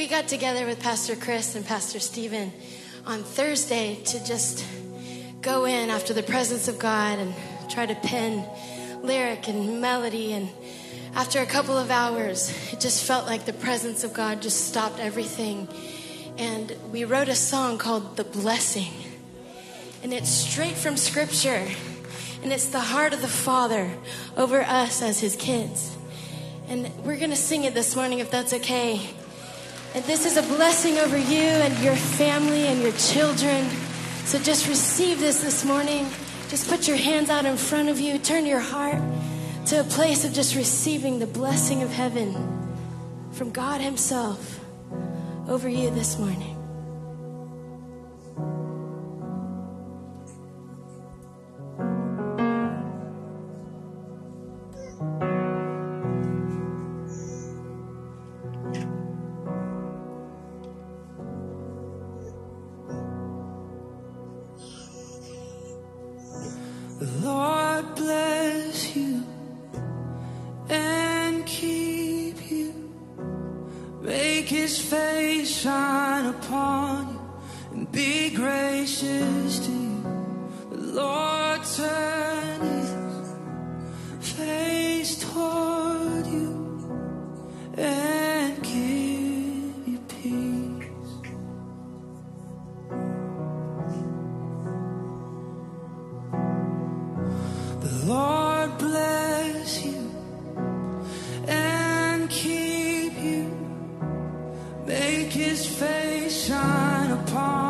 we got together with Pastor Chris and Pastor Stephen on Thursday to just go in after the presence of God and try to pen lyric and melody. And after a couple of hours, it just felt like the presence of God just stopped everything. And we wrote a song called The Blessing. And it's straight from Scripture. And it's the heart of the Father over us as His kids. And we're going to sing it this morning if that's okay. And this is a blessing over you and your family and your children. So just receive this this morning. Just put your hands out in front of you. Turn your heart to a place of just receiving the blessing of heaven from God Himself over you this morning. his face shine upon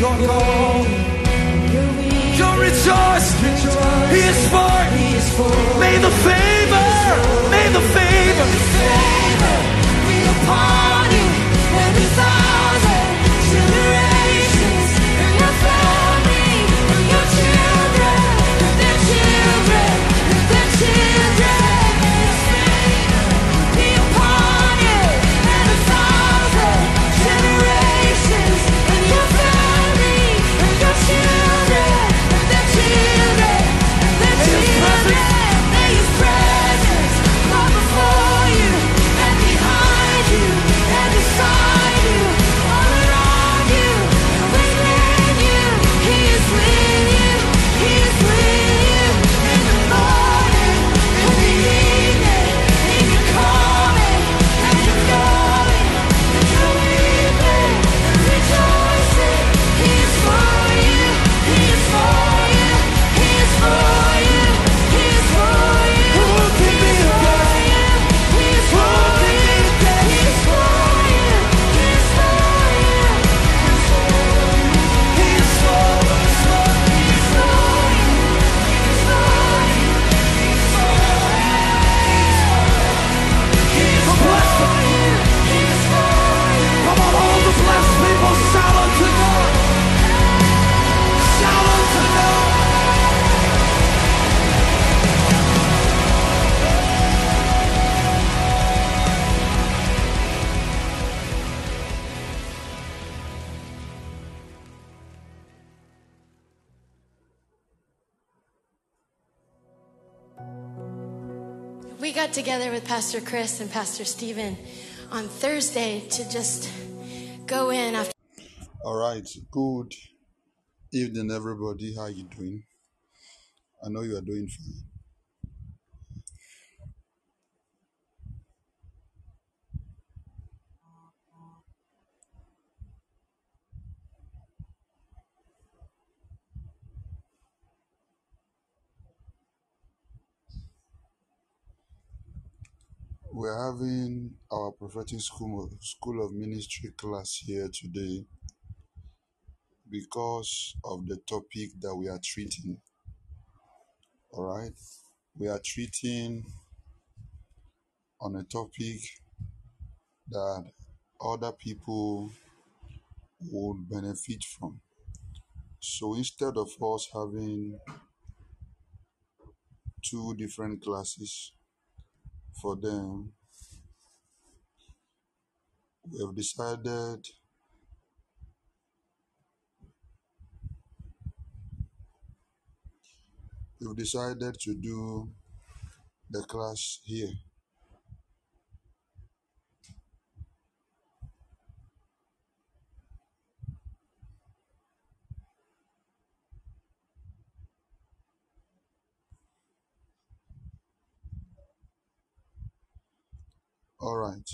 Your glory. Come rejoice. He is for. May the favor, may the favor. be upon together with Pastor Chris and Pastor Stephen on Thursday to just go in after All right. Good evening, everybody. How you doing? I know you are doing fine. We're having our prophetic school school of ministry class here today because of the topic that we are treating. All right. We are treating on a topic that other people would benefit from. So instead of us having two different classes for them, we have decided we've decided to do the class here. All right.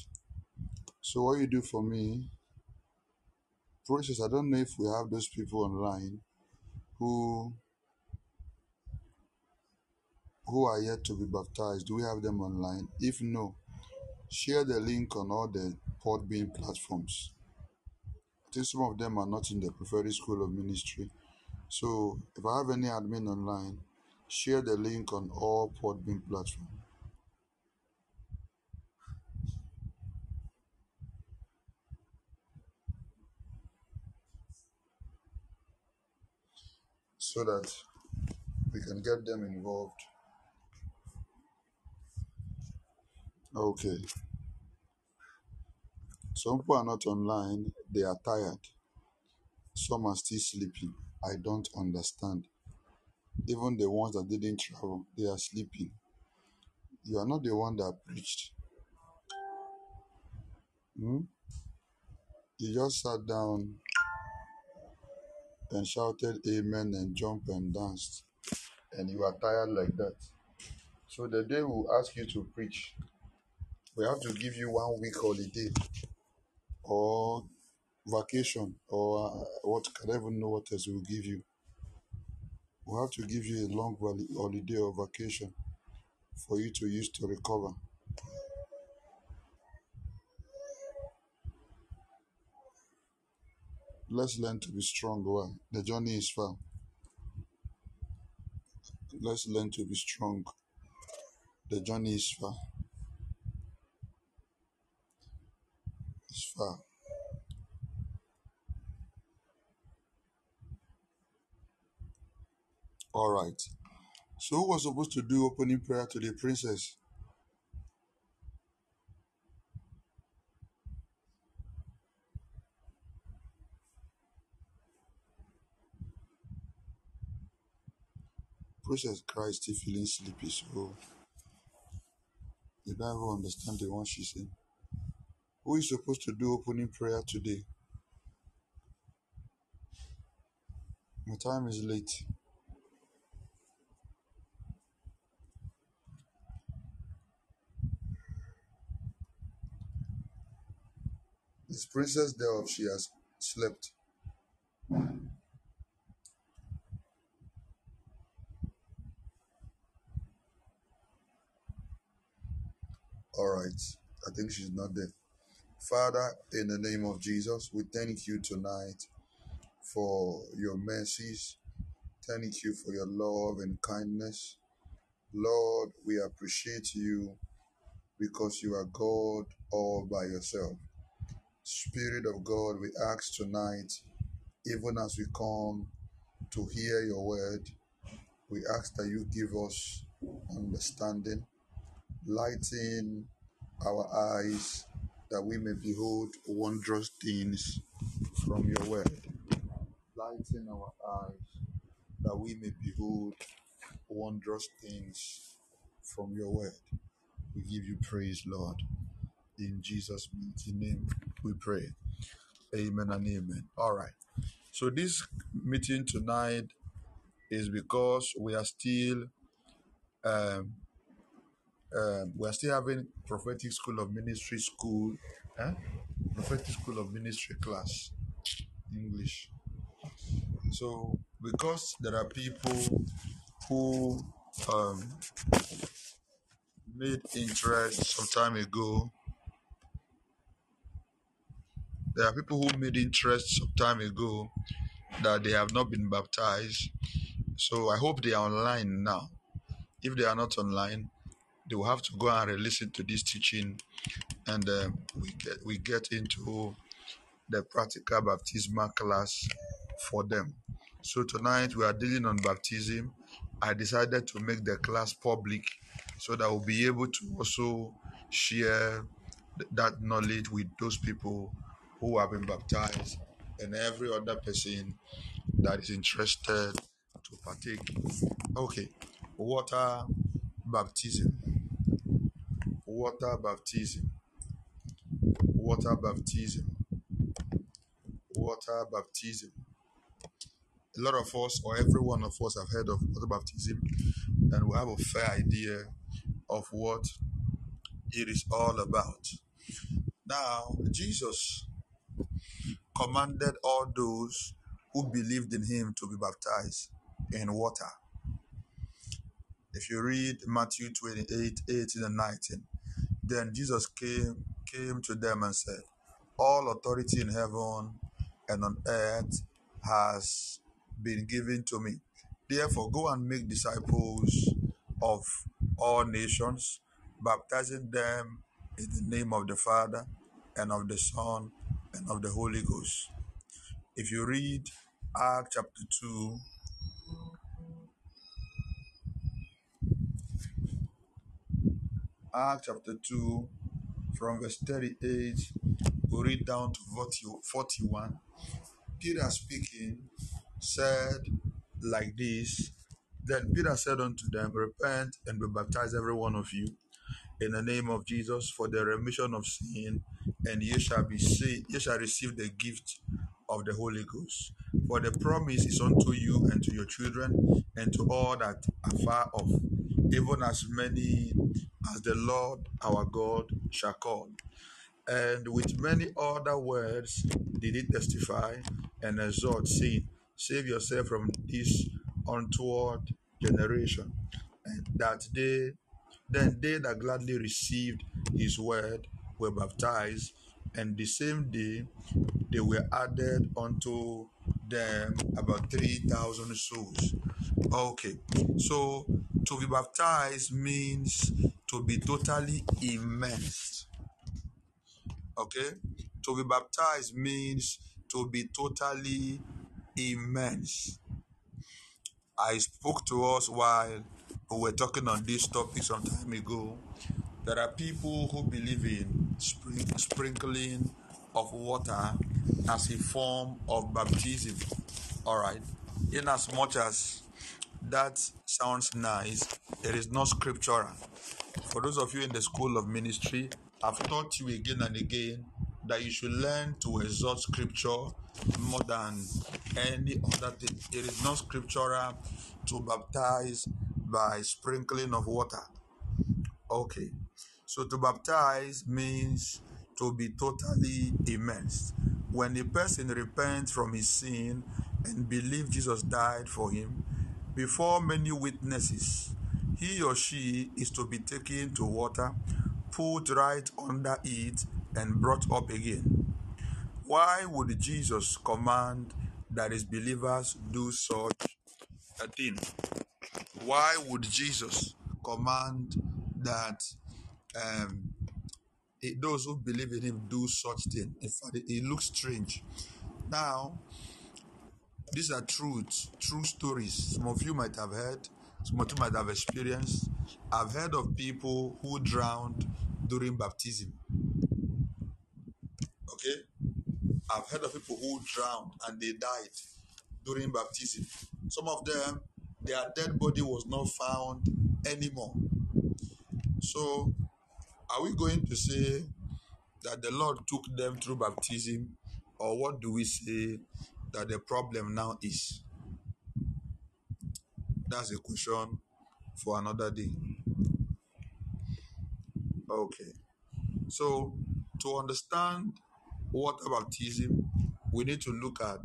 So what you do for me, process. I don't know if we have those people online who who are yet to be baptized. Do we have them online? If no, share the link on all the Podbean platforms. I think some of them are not in the preferred school of ministry. So if I have any admin online, share the link on all Podbean platforms. So that we can get them involved. Okay. Some people are not online, they are tired. Some are still sleeping. I don't understand. Even the ones that didn't travel, they are sleeping. You are not the one that preached. Hmm? You just sat down and shouted amen and jumped and danced, and you are tired like that. So the day we ask you to preach, we have to give you one week holiday or vacation or uh, what I don't even know what else we'll give you. We have to give you a long holiday or vacation for you to use to recover. Let's learn to be strong. Why? The journey is far. Let's learn to be strong. The journey is far. It's far. All right. So who was supposed to do opening prayer to the princess? Princess cries still feeling sleepy, so you don't understand the one she's saying. Who is supposed to do opening prayer today? My time is late. This Princess thereof, she has slept? All right. I think she's not there. Father, in the name of Jesus, we thank you tonight for your mercies. Thank you for your love and kindness. Lord, we appreciate you because you are God all by yourself. Spirit of God, we ask tonight, even as we come to hear your word, we ask that you give us understanding, lighten our eyes, that we may behold wondrous things from your word. Lighten our eyes, that we may behold wondrous things from your word. We give you praise, Lord. In Jesus' mighty name, we pray. Amen and amen. All right. So, this meeting tonight is because we are still um, um, we are still having prophetic school of ministry school, eh? prophetic school of ministry class, English. So, because there are people who um, made interest some time ago, there are people who made interest some time ago that they have not been baptized. So, I hope they are online now. If they are not online, they will have to go and re-listen to this teaching, and um, we get we get into the practical baptismal class for them. So tonight we are dealing on baptism. I decided to make the class public so that we'll be able to also share th- that knowledge with those people who have been baptized and every other person that is interested to partake. Okay, water baptism, water baptism, water baptism, water baptism. A lot of us, or every one of us, have heard of water baptism, and we have a fair idea of what it is all about. Now, Jesus commanded all those who believed in him to be baptized in water. If you read Matthew 28 18 and 19, then Jesus came, came to them and said, All authority in heaven and on earth has been given to me. Therefore, go and make disciples of all nations, baptizing them in the name of the Father and of the Son and of the Holy Ghost. If you read Acts chapter 2, Acts chapter 2, from verse 38, we read down to 40 41. Peter speaking said like this Then Peter said unto them, Repent and be baptized, every one of you, in the name of Jesus for the remission of sin, and ye shall be saved, ye shall receive the gift of the Holy Ghost. For the promise is unto you and to your children and to all that are far off, even as many as the Lord our God shall call. And with many other words did he testify and exhort, saying, Save yourself from this untoward generation. And that they then they that gladly received his word were baptized, and the same day they were added unto them about 3,000 souls. Okay, so to be baptized means to be totally immersed. Okay, to be baptized means to be totally immersed. I spoke to us while we were talking on this topic some time ago. There are people who believe in sprinkling of water as a form of baptism. All right, in as much as that sounds nice, it is not scriptural. For those of you in the school of ministry, I've taught you again and again that you should learn to exalt scripture more than any other thing. It is not scriptural to baptize by sprinkling of water. Okay. So to baptize means to be totally immersed. When a person repents from his sin and believes Jesus died for him, before many witnesses, he or she is to be taken to water, put right under it, and brought up again. Why would Jesus command that his believers do such a thing? Why would Jesus command that um, those who believe in him do such thing? In fact, it looks strange. Now, these are truths, true stories. Some of you might have heard, some of you might have experienced. I've heard of people who drowned during baptism. Okay? I've heard of people who drowned and they died during baptism. Some of them, their dead body was not found anymore. So, are we going to say that the Lord took them through baptism, or what do we say that the problem now is? That's a question for another day. Okay. So, to understand water baptism, we need to look at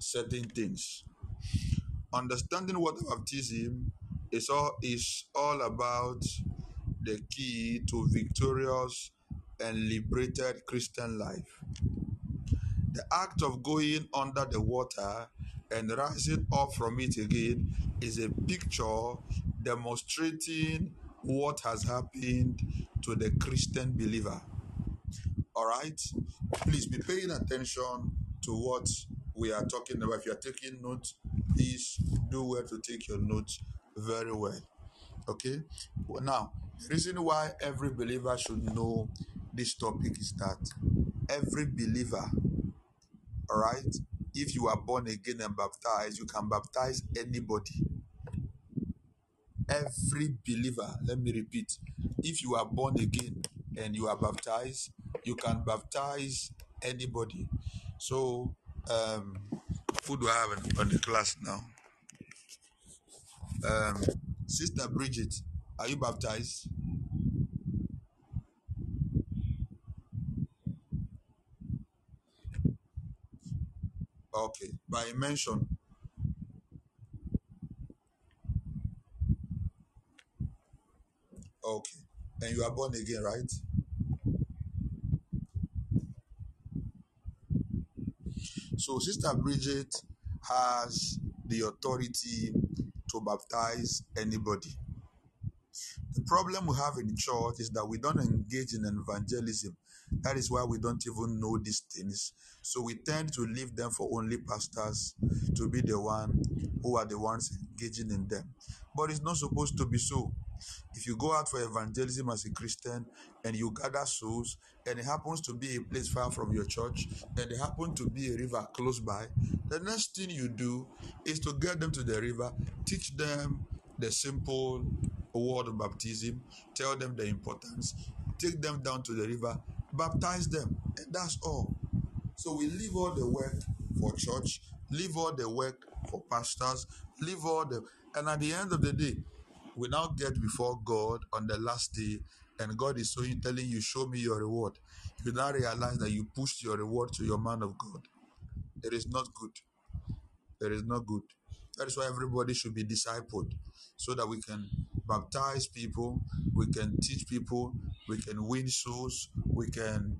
certain things. Understanding water baptism is all is all about the key to victorious and liberated Christian life. The act of going under the water and rising up from it again is a picture demonstrating what has happened to the Christian believer. All right? Please be paying attention to what we are talking about. If you are taking notes, please do well to take your notes very well. Okay? Now, reason why every believer should know this topic is that every believer, all right, if you are born again and baptized, you can baptize anybody. Every believer, let me repeat, if you are born again and you are baptized, you can baptize anybody. So, um, who do I have on the class now? Um, Sister Bridget, are you baptized? Okay, by mention. Okay, and you are born again, right? So, Sister Bridget has the authority to baptize anybody. The problem we have in church is that we don't engage in evangelism. That is why we don't even know these things. So we tend to leave them for only pastors to be the one who are the ones engaging in them. But it's not supposed to be so. If you go out for evangelism as a Christian and you gather souls, and it happens to be a place far from your church, and it happens to be a river close by, the next thing you do is to get them to the river, teach them the simple word of baptism, tell them the importance, take them down to the river, baptize them, and that's all. So we leave all the work for church, leave all the work for pastors, leave all the and at the end of the day, we now get before God on the last day, and God is showing, telling you, Show me your reward. You now realize that you pushed your reward to your man of God. It is not good. It is not good. That is why everybody should be discipled so that we can baptize people, we can teach people, we can win souls, we can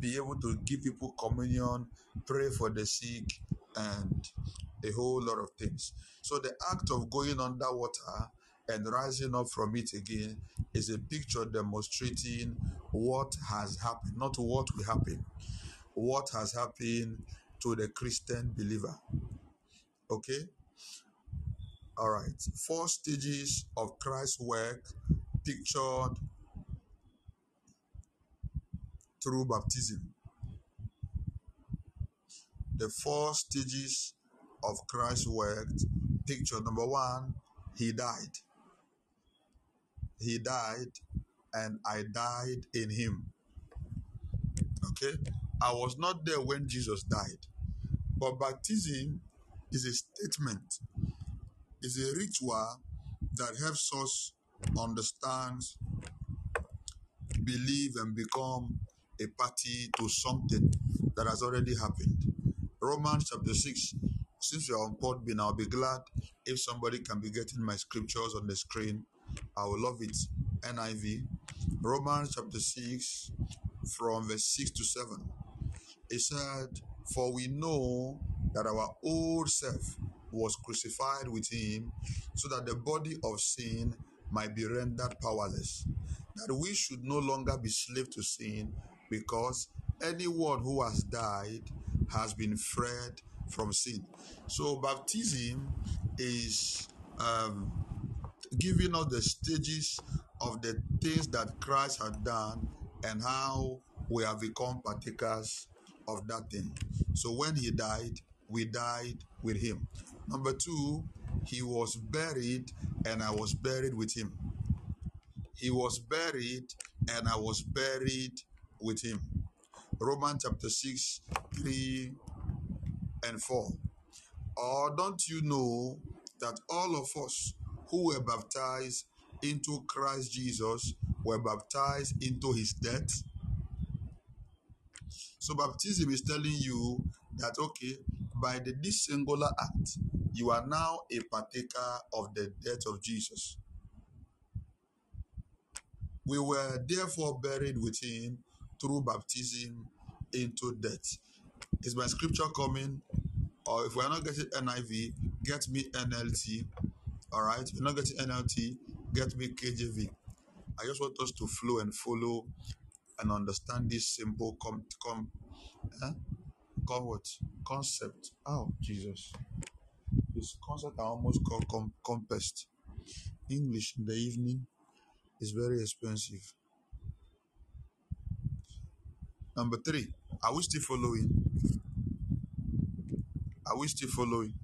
be able to give people communion pray for the sick, and a whole lot of things. So the act of going underwater and rising up from it again is a picture demonstrating what has happened, not what will happen, what has happened to the Christian believer. Okay? All right. Four stages of Christ's work pictured through baptism. The four stages of Christ's work picture number one, he died. He died, and I died in him. Okay? I was not there when Jesus died. But baptism is a statement, is a ritual that helps us understand, believe, and become a party to something that has already happened. Romans chapter 6. Since we are on Podbean, I'll be glad if somebody can be getting my scriptures on the screen. I will love it. NIV. Romans chapter 6, from verse 6 to 7. It said, For we know that our old self was crucified with him, so that the body of sin might be rendered powerless, that we should no longer be slaves to sin, because anyone who has died has been freed from sin. So baptism is um, giving us the stages of the things that Christ had done and how we have become partakers of that thing. So when he died, we died with him. Number two, he was buried and I was buried with him. He was buried and I was buried with him. Romans chapter 6, 3 and 4. Or don't you know that all of us who were baptized into Christ Jesus were baptized into his death? So baptism is telling you that okay, by the this singular act, you are now a partaker of the death of Jesus. We were therefore buried with him through baptism into death. Is my scripture coming? Or if we're not getting NIV, get me NLT. All right. If you're not getting NLT, get me KJV. I just want us to flow and follow and understand this simple com com eh? com what concept. Oh Jesus, this concept I almost com compassed. English in the evening is very expensive. Number three, are we still following? Are we still following?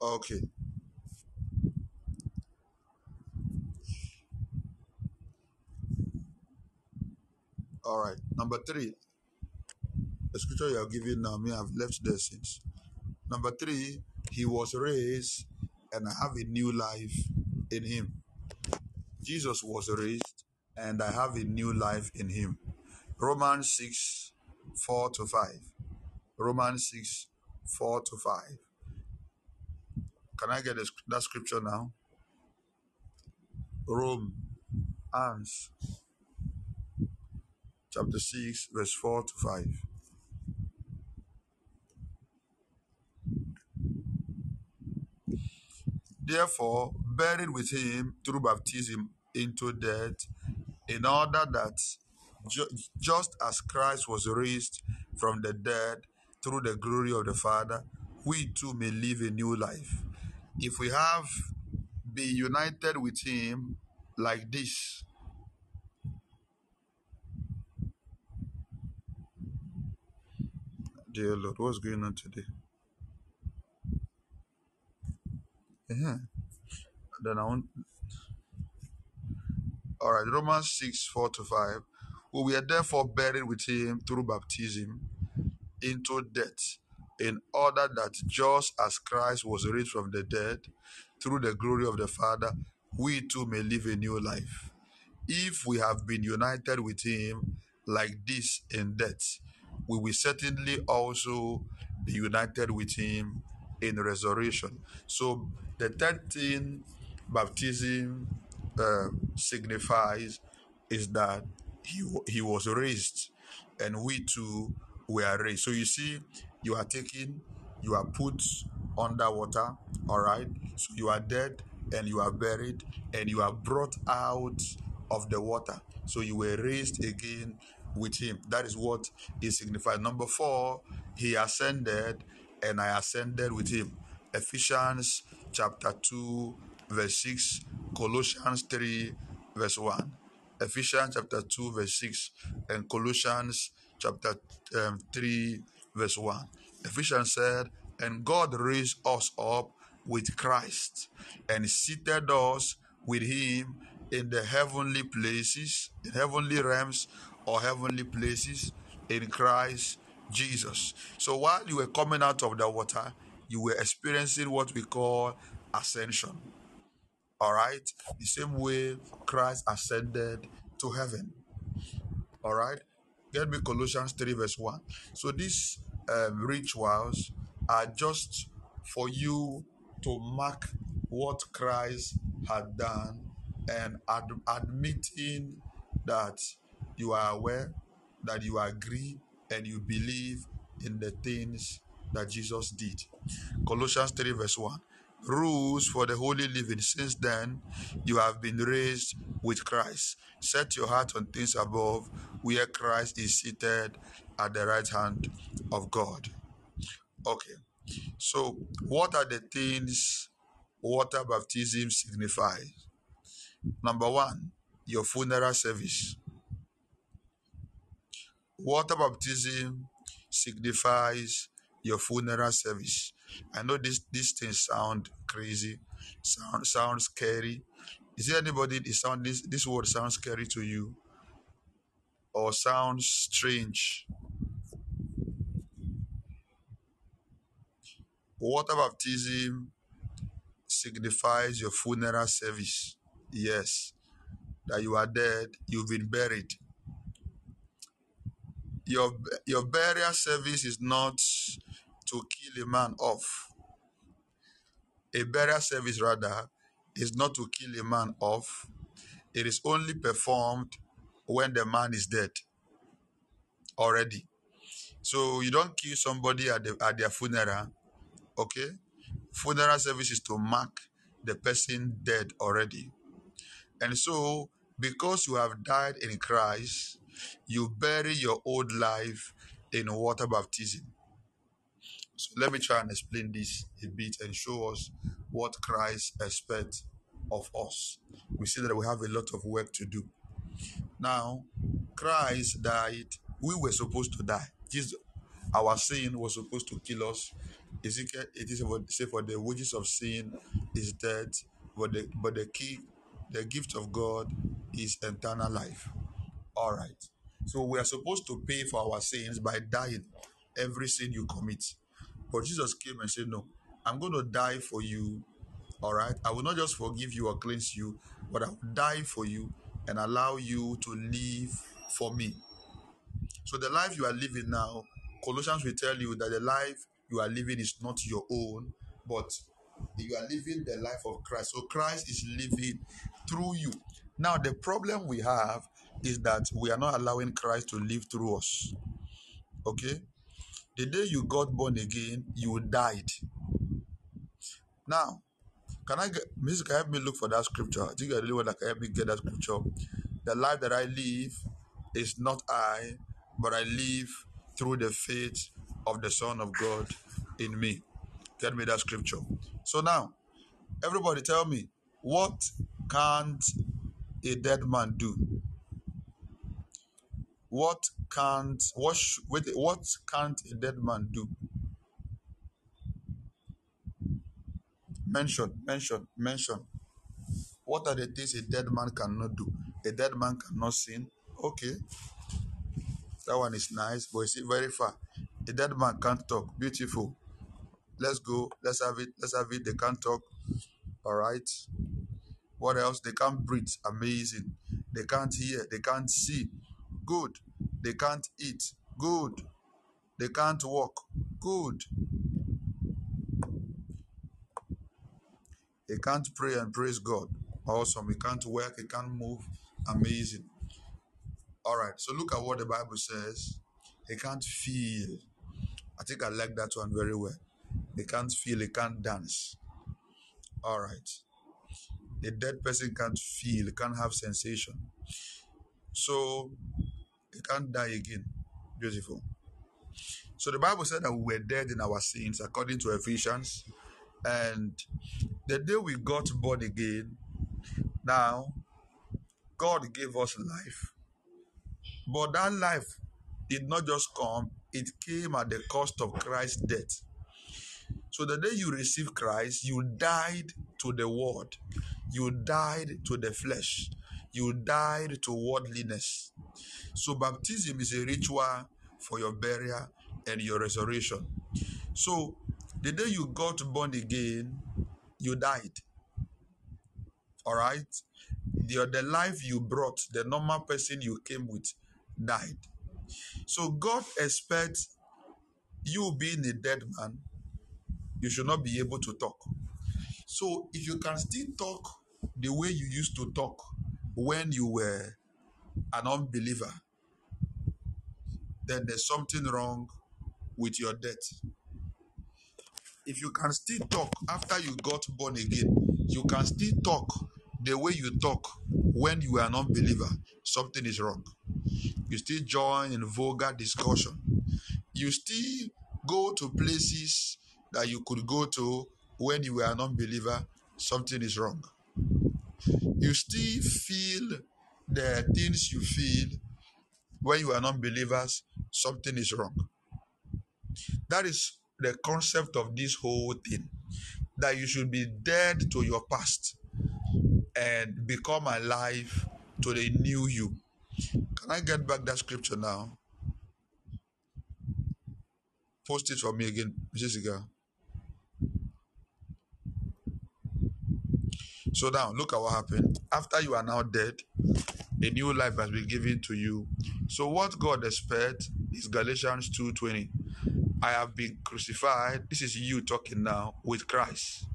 Okay. All right. Number three, the scripture you are giving now, me, I've left there since. Number three, he was raised and I have a new life in him. Jesus was raised and I have a new life in him. Romans 6, 4 to 5. Romans 6, 4 to 5. Can I get that scripture now? Rome, Romans chapter 6, verse 4 to 5. Therefore, buried with him through baptism into death, in order that ju- just as Christ was raised from the dead through the glory of the Father, we too may live a new life. If we have been united with him like this, dear Lord, what's going on today? Yeah. Then I want All right, Romans 6 4 to 5. We are therefore buried with him through baptism into death, in order that just as Christ was raised from the dead through the glory of the Father, we too may live a new life. If we have been united with him like this in death, we will certainly also be united with him in resurrection. So the third thing baptism uh, signifies is that he, he was raised and we too were raised. So you see, you are taken, you are put under water, all right? So you are dead and you are buried and you are brought out of the water. So you were raised again with him. That is what it signifies. Number four, he ascended and I ascended with him. Ephesians chapter 2, verse 6, Colossians 3, verse 1. Ephesians chapter 2, verse 6, and Colossians chapter um, 3, verse 1. Ephesians said, And God raised us up with Christ and seated us with him in the heavenly places, in heavenly realms or heavenly places in Christ Jesus. So while you were coming out of the water, you were experiencing what we call ascension. All right. The same way Christ ascended to heaven. All right. Get me Colossians 3, verse 1. So these um, rituals are just for you to mark what Christ had done and ad- admitting that you are aware, that you agree, and you believe in the things that Jesus did. Colossians 3, verse 1. Rules for the holy living. Since then, you have been raised with Christ. Set your heart on things above, where Christ is seated at the right hand of God. Okay. So, what are the things water baptism signifies? Number one, your funeral service. Water baptism signifies your funeral service. I know this these things sound crazy, sound sound scary. Is there anybody that sound this this word sounds scary to you? Or sounds strange? Water baptism signifies your funeral service. Yes. That you are dead, you've been buried. Your your burial service is not to kill a man off. A burial service, rather, is not to kill a man off. It is only performed when the man is dead already. So you don't kill somebody at, the, at their funeral, okay? Funeral service is to mark the person dead already. And so, because you have died in Christ, you bury your old life in water baptism. So let me try and explain this a bit and show us what Christ expects of us. We see that we have a lot of work to do. Now, Christ died. We were supposed to die. Jesus, our sin was supposed to kill us. Ezekiel, it is about say for the wages of sin is death, but the but the key, the gift of God is eternal life. All right. So we are supposed to pay for our sins by dying every sin you commit. But Jesus came and said, No, I'm going to die for you. All right. I will not just forgive you or cleanse you, but I will die for you and allow you to live for me. So the life you are living now, Colossians will tell you that the life you are living is not your own, but you are living the life of Christ. So Christ is living through you. Now, the problem we have is that we are not allowing Christ to live through us. Okay? The day you got born again, you died. Now, can I get music? Can help me look for that scripture? I think only one that can help me get that scripture. The life that I live is not I, but I live through the faith of the Son of God in me. Get me that scripture. So now, everybody tell me, what can't a dead man do? What can't what sh- what can't a dead man do? Mention, mention, mention. What are the things a dead man cannot do? A dead man cannot sin. Okay, that one is nice, but it's very far. A dead man can't talk. Beautiful. Let's go. Let's have it. Let's have it. They can't talk. All right. What else? They can't breathe. Amazing. They can't hear. They can't see. Good. They can't eat. Good. They can't walk. Good. They can't pray and praise God. Awesome. He can't work. He can't move. Amazing. All right, so look at what the Bible says. He can't feel. I think I like that one very well. They can't feel, They can't dance. All right. A dead person can't feel, can't have sensation. So he can't die again. Beautiful. So the Bible said that we were dead in our sins, according to Ephesians. And the day we got born again, now God gave us life. But that life did not just come, it came at the cost of Christ's death. So the day you receive Christ, you died to the world, you died to the flesh, you died to worldliness. So baptism is a ritual for your burial and your resurrection. So the day you got born again, you died. All right? The, the life you brought, the normal person you came with, died. So God expects you being a dead man, you should not be able to talk. So if you can still talk the way you used to talk when you were an unbeliever, then there's something wrong with your death. If you can still talk after you got born again, you can still talk the way you talk when you are an unbeliever, something is wrong. You still join in vulgar discussion. You still go to places that you could go to when you were an unbeliever, something is wrong. You still feel the things you feel when you are non-believers, something is wrong. That is the concept of this whole thing. That you should be dead to your past and become alive to the new you. Can I get back that scripture now? Post it for me again, Mrs. So now look at what happened. After you are now dead, a new life has been given to you. So what God expects is Galatians 2:20. I have been crucified. This is you talking now with Christ.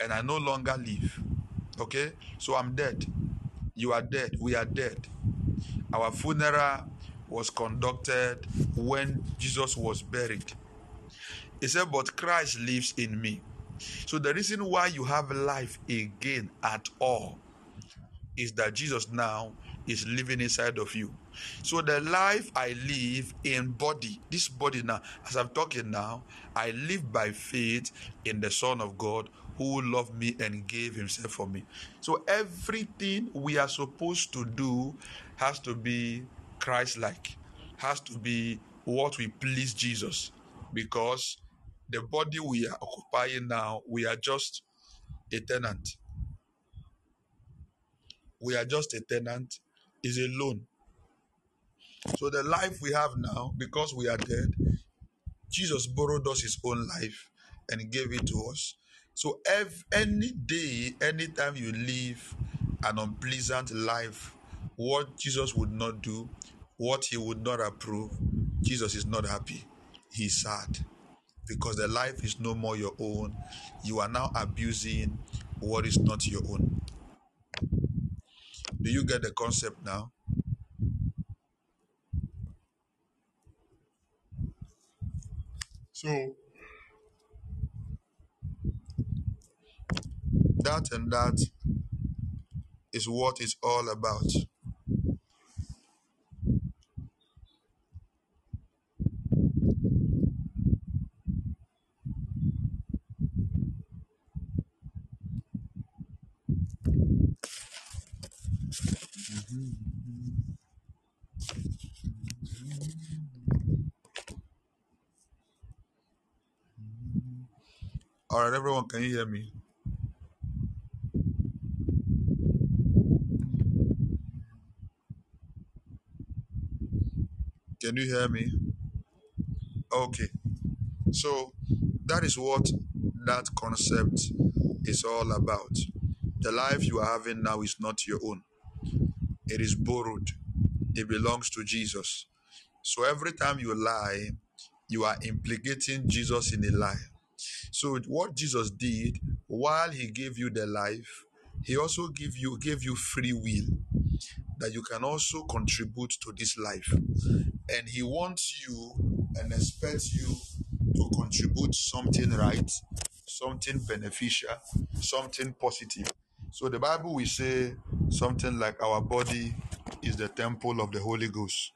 And I no longer live. Okay? So I'm dead. You are dead. We are dead. Our funeral was conducted when Jesus was buried. He said, But Christ lives in me. So the reason why you have life again at all is that Jesus now is living inside of you. So the life I live in body, this body now, as I'm talking now, I live by faith in the Son of God who loved me and gave himself for me. So everything we are supposed to do has to be Christ like, has to be what we please Jesus because the body we are occupying now, we are just a tenant. We are just a tenant, is a loan. So the life we have now, because we are dead, Jesus borrowed us his own life and gave it to us. So ev- any day, anytime you live an unpleasant life, what Jesus would not do, what he would not approve, Jesus is not happy. He's sad because the life is no more your own. You are now abusing what is not your own. Do you get the concept now? So that and that is what it's all about. All right, everyone, can you hear me? Can you hear me? Okay. So that is what that concept is all about. The life you are having now is not your own. It is borrowed. It belongs to Jesus. So every time you lie, you are implicating Jesus in a lie. So what Jesus did while he gave you the life, he also gave you gave you free will. that you can also contribute to this life. And He wants you and expects you to contribute something right, something beneficial, something positive. So the Bible will say something like our body is the temple of the Holy Ghost.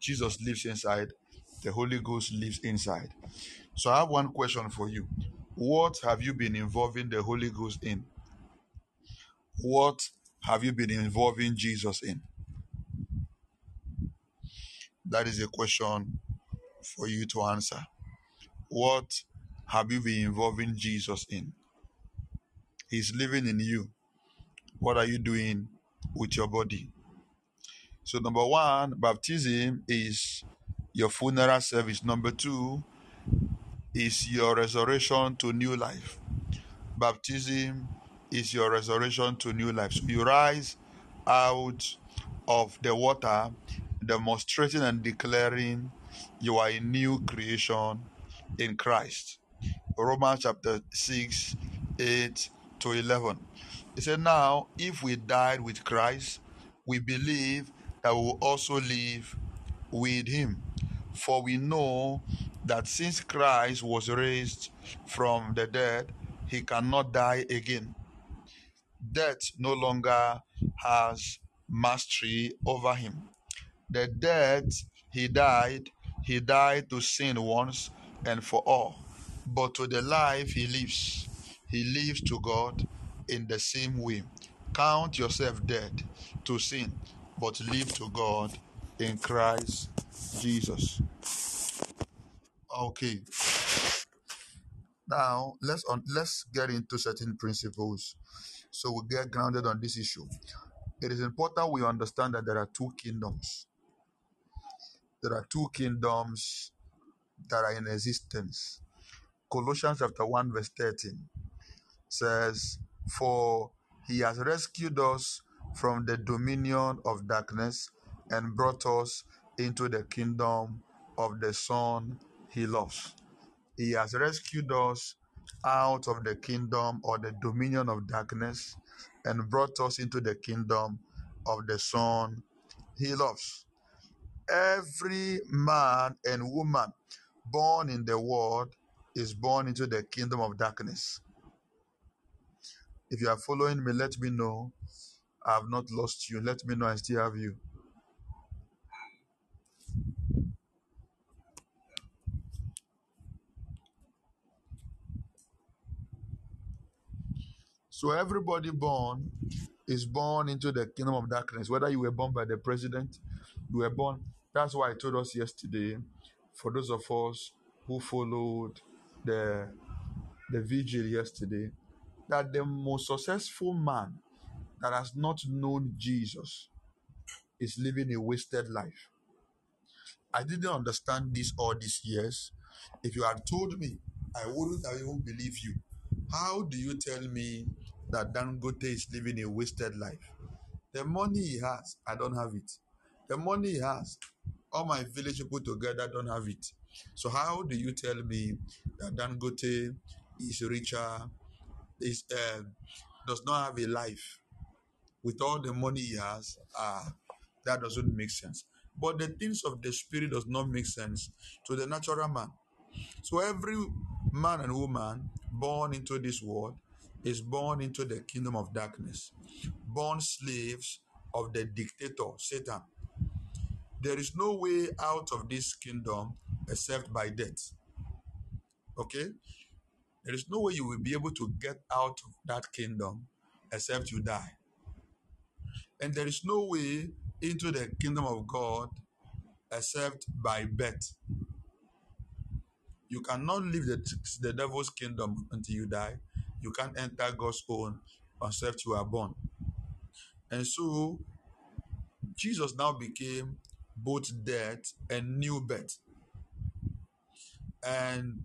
Jesus lives inside, the Holy Ghost lives inside. So I have one question for you. What have you been involving the Holy Ghost in? What have you been involving Jesus in? That is a question for you to answer. What have you been involving Jesus in? He's living in you. What are you doing with your body? So, number one, baptism is your funeral service. Number two is your resurrection to new life. Baptism is your resurrection to new life. So, you rise out of the water, demonstrating and declaring you are a new creation in Christ. Romans chapter 6, 8 to 11. He said, Now, if we died with Christ, we believe that we will also live with him. For we know that since Christ was raised from the dead, he cannot die again. Death no longer has mastery over him. The death he died, he died to sin once and for all. But to the life he lives, he lives to God in the same way. Count yourself dead to sin, but live to God in Christ Jesus. Okay. Now let's on let's get into certain principles so we get grounded on this issue. It is important we understand that there are two kingdoms. There are two kingdoms that are in existence. Colossians chapter 1, verse 13 says, For he has rescued us from the dominion of darkness and brought us into the kingdom of the Son he loves. He has rescued us out of the kingdom or the dominion of darkness and brought us into the kingdom of the Son he loves. Every man and woman born in the world is born into the kingdom of darkness. If you are following me, let me know. I have not lost you. Let me know I still have you. So everybody born is born into the kingdom of darkness. Whether you were born by the president, you were born. That's why I told us yesterday. For those of us who followed the the vigil yesterday, that the most successful man that has not known Jesus is living a wasted life. I didn't understand this all these years. If you had told me, I wouldn't have even believed you. How do you tell me that Dangote is living a wasted life? The money he has, I don't have it. The money he has, all my village people together don't have it. So how do you tell me that Dangote is richer, is uh, does not have a life with all the money he has? Ah, that doesn't make sense. But the things of the spirit does not make sense to the natural man. So every man and woman born into this world is born into the kingdom of darkness, born slaves of the dictator, Satan. There is no way out of this kingdom except by death. Okay? There is no way you will be able to get out of that kingdom except you die. And there is no way into the kingdom of God except by birth. You cannot leave the, the devil's kingdom until you die. You can't enter God's own except you are born. And so Jesus now became both death and new birth. And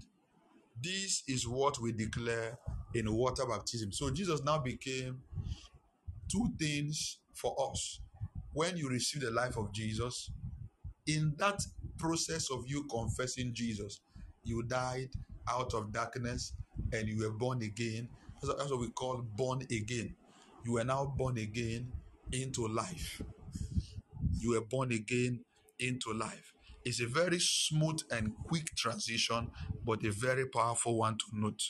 this is what we declare in water baptism. So Jesus now became two things for us. When you receive the life of Jesus, in that process of you confessing Jesus, you died out of darkness and you were born again. That's, what we call born again. You are now born again into life. you were born again into life. It's a very smooth and quick transition, but a very powerful one to note.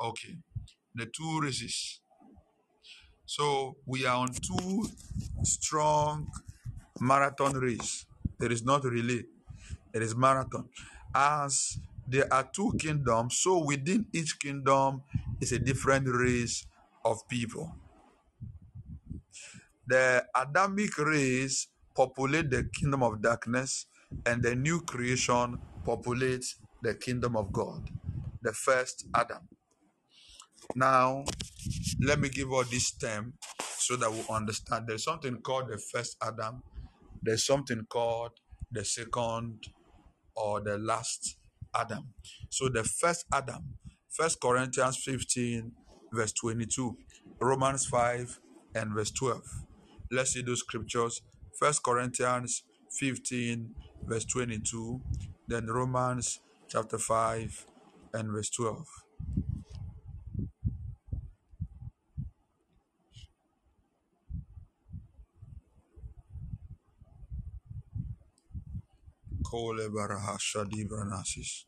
Okay, the two races. So we are on two strong marathon race. There is not relay, it is marathon. As there are two kingdoms, so within each kingdom is a different race of people. The Adamic race populate the kingdom of darkness, and the new creation populates the kingdom of God, the first Adam. Now, let me give all this term so that we understand. There's something called the first Adam. There's something called the second or the last Adam. So the first Adam, First Corinthians 15, verse 22, Romans 5 and verse 12. Let's see those scriptures. First Corinthians 15, verse 22, then Romans chapter 5 and verse 12. Kole baraha shadi branasis.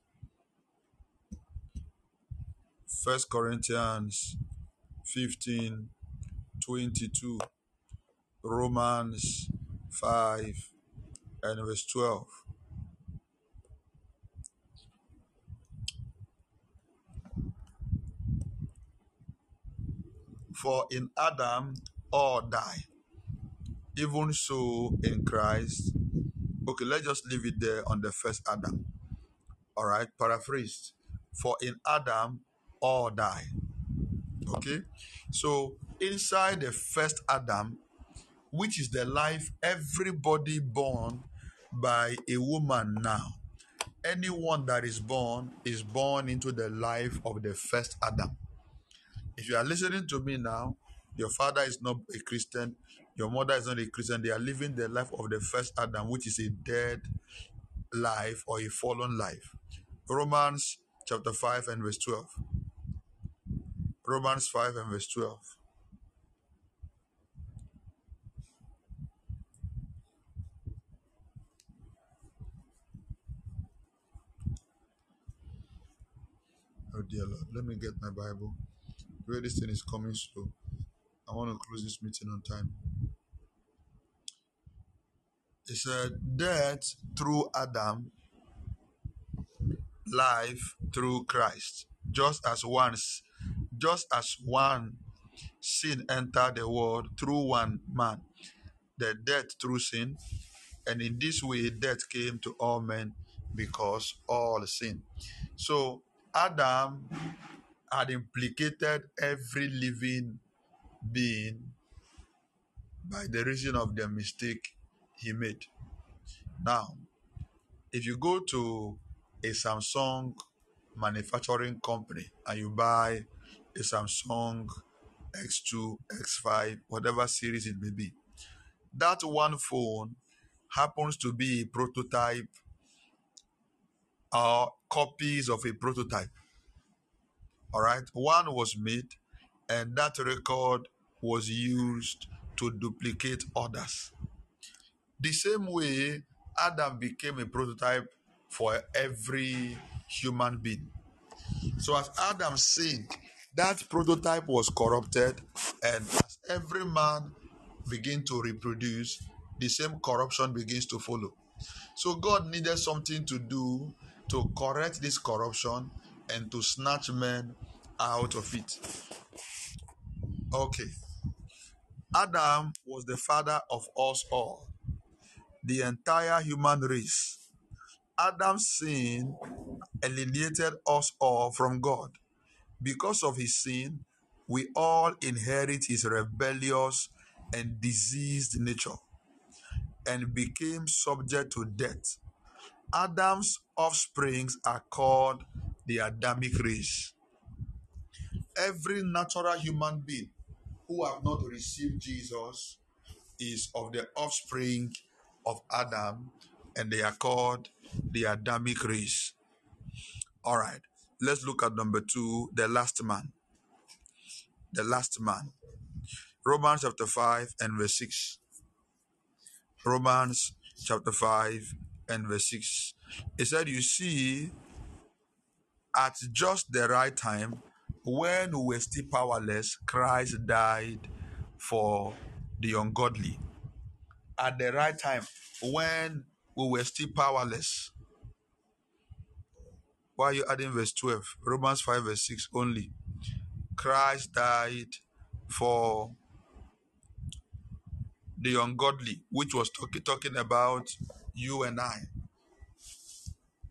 First Corinthians 15, 22, Romans 5 and verse 12. For in Adam all die, even so in Christ. Okay, let's just leave it there on the first Adam. All right, paraphrased. For in Adam all die. Okay, so inside the first Adam, which is the life everybody born by a woman now, anyone that is born is born into the life of the first Adam. If you are listening to me now, your father is not a Christian, your mother is not a Christian, they are living the life of the first Adam, which is a dead life or a fallen life. Romans chapter 5 and verse 12. Romans 5 and verse 12. Oh dear Lord, let me get my Bible. Way this thing is coming slow. I want to close this meeting on time. It said, Death through Adam, life through Christ. Just as once, just as one sin entered the world through one man, the death through sin, and in this way death came to all men because all sin. So Adam had implicated every living being by the reason of the mistake he made. Now, if you go to a Samsung manufacturing company and you buy a Samsung X2, X5, whatever series it may be, that one phone happens to be a prototype or copies of a prototype. All right, one was made, and that record was used to duplicate others. The same way, Adam became a prototype for every human being. So, as Adam sinned, that prototype was corrupted, and as every man begin to reproduce, the same corruption begins to follow. So, God needed something to do to correct this corruption and to snatch men out of it. Okay. Adam was the father of us all, the entire human race. Adam's sin alienated us all from God. Because of his sin, we all inherit his rebellious and diseased nature and became subject to death. Adam's offsprings are called the Adamic race. Every natural human being who have not received Jesus is of the offspring of Adam, and they are called the Adamic race. All right, let's look at number two, the last man. The last man. Romans chapter 5 and verse 6. Romans chapter 5 and verse 6. It said, You see, at just the right time, when we were still powerless, Christ died for the ungodly. At the right time, when we were still powerless. Why are you adding verse 12? Romans 5, verse 6 only. Christ died for the ungodly, which was talk- talking about you and I.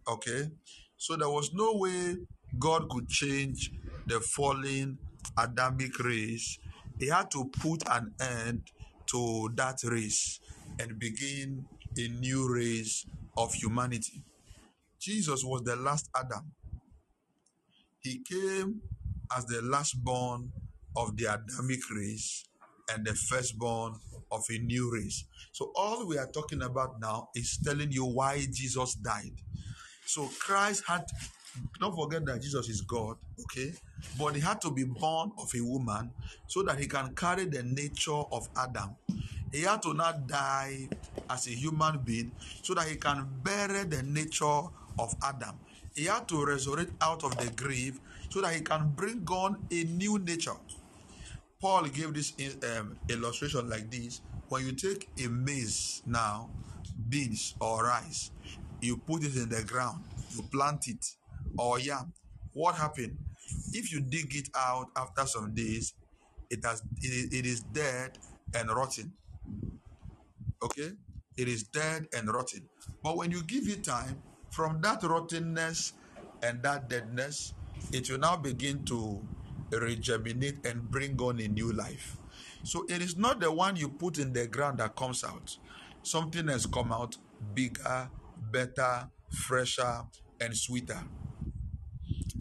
Okay? So there was no way God could change the fallen Adamic race. He had to put an end to that race and begin a new race of humanity. Jesus was the last Adam. He came as the last born of the Adamic race and the firstborn of a new race. So, all we are talking about now is telling you why Jesus died. So, Christ had, don't forget that Jesus is God, okay? But he had to be born of a woman so that he can carry the nature of Adam. He had to not die as a human being so that he can bury the nature of Adam. He had to resurrect out of the grave so that he can bring on a new nature. Paul gave this um, illustration like this. When you take a maize now, beans or rice, you put it in the ground, you plant it, or yam. What happened? If you dig it out after some days, it has it, it is dead and rotten. Okay, it is dead and rotten. But when you give it time, from that rottenness and that deadness, it will now begin to regeminate and bring on a new life. So it is not the one you put in the ground that comes out. Something has come out bigger, better, fresher, and sweeter.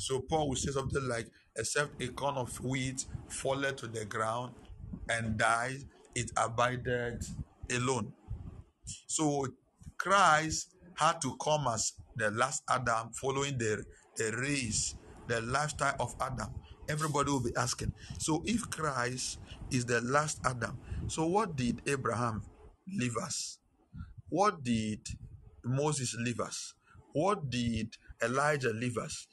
So Paul will say something like, except a corn of wheat falleth to the ground and dies, it abided alone. So Christ had to come as the last Adam, following the, the race, the lifestyle of Adam. Everybody will be asking. So if Christ is the last Adam, so what did Abraham leave us? What did Moses leave us? What did Elijah leave us?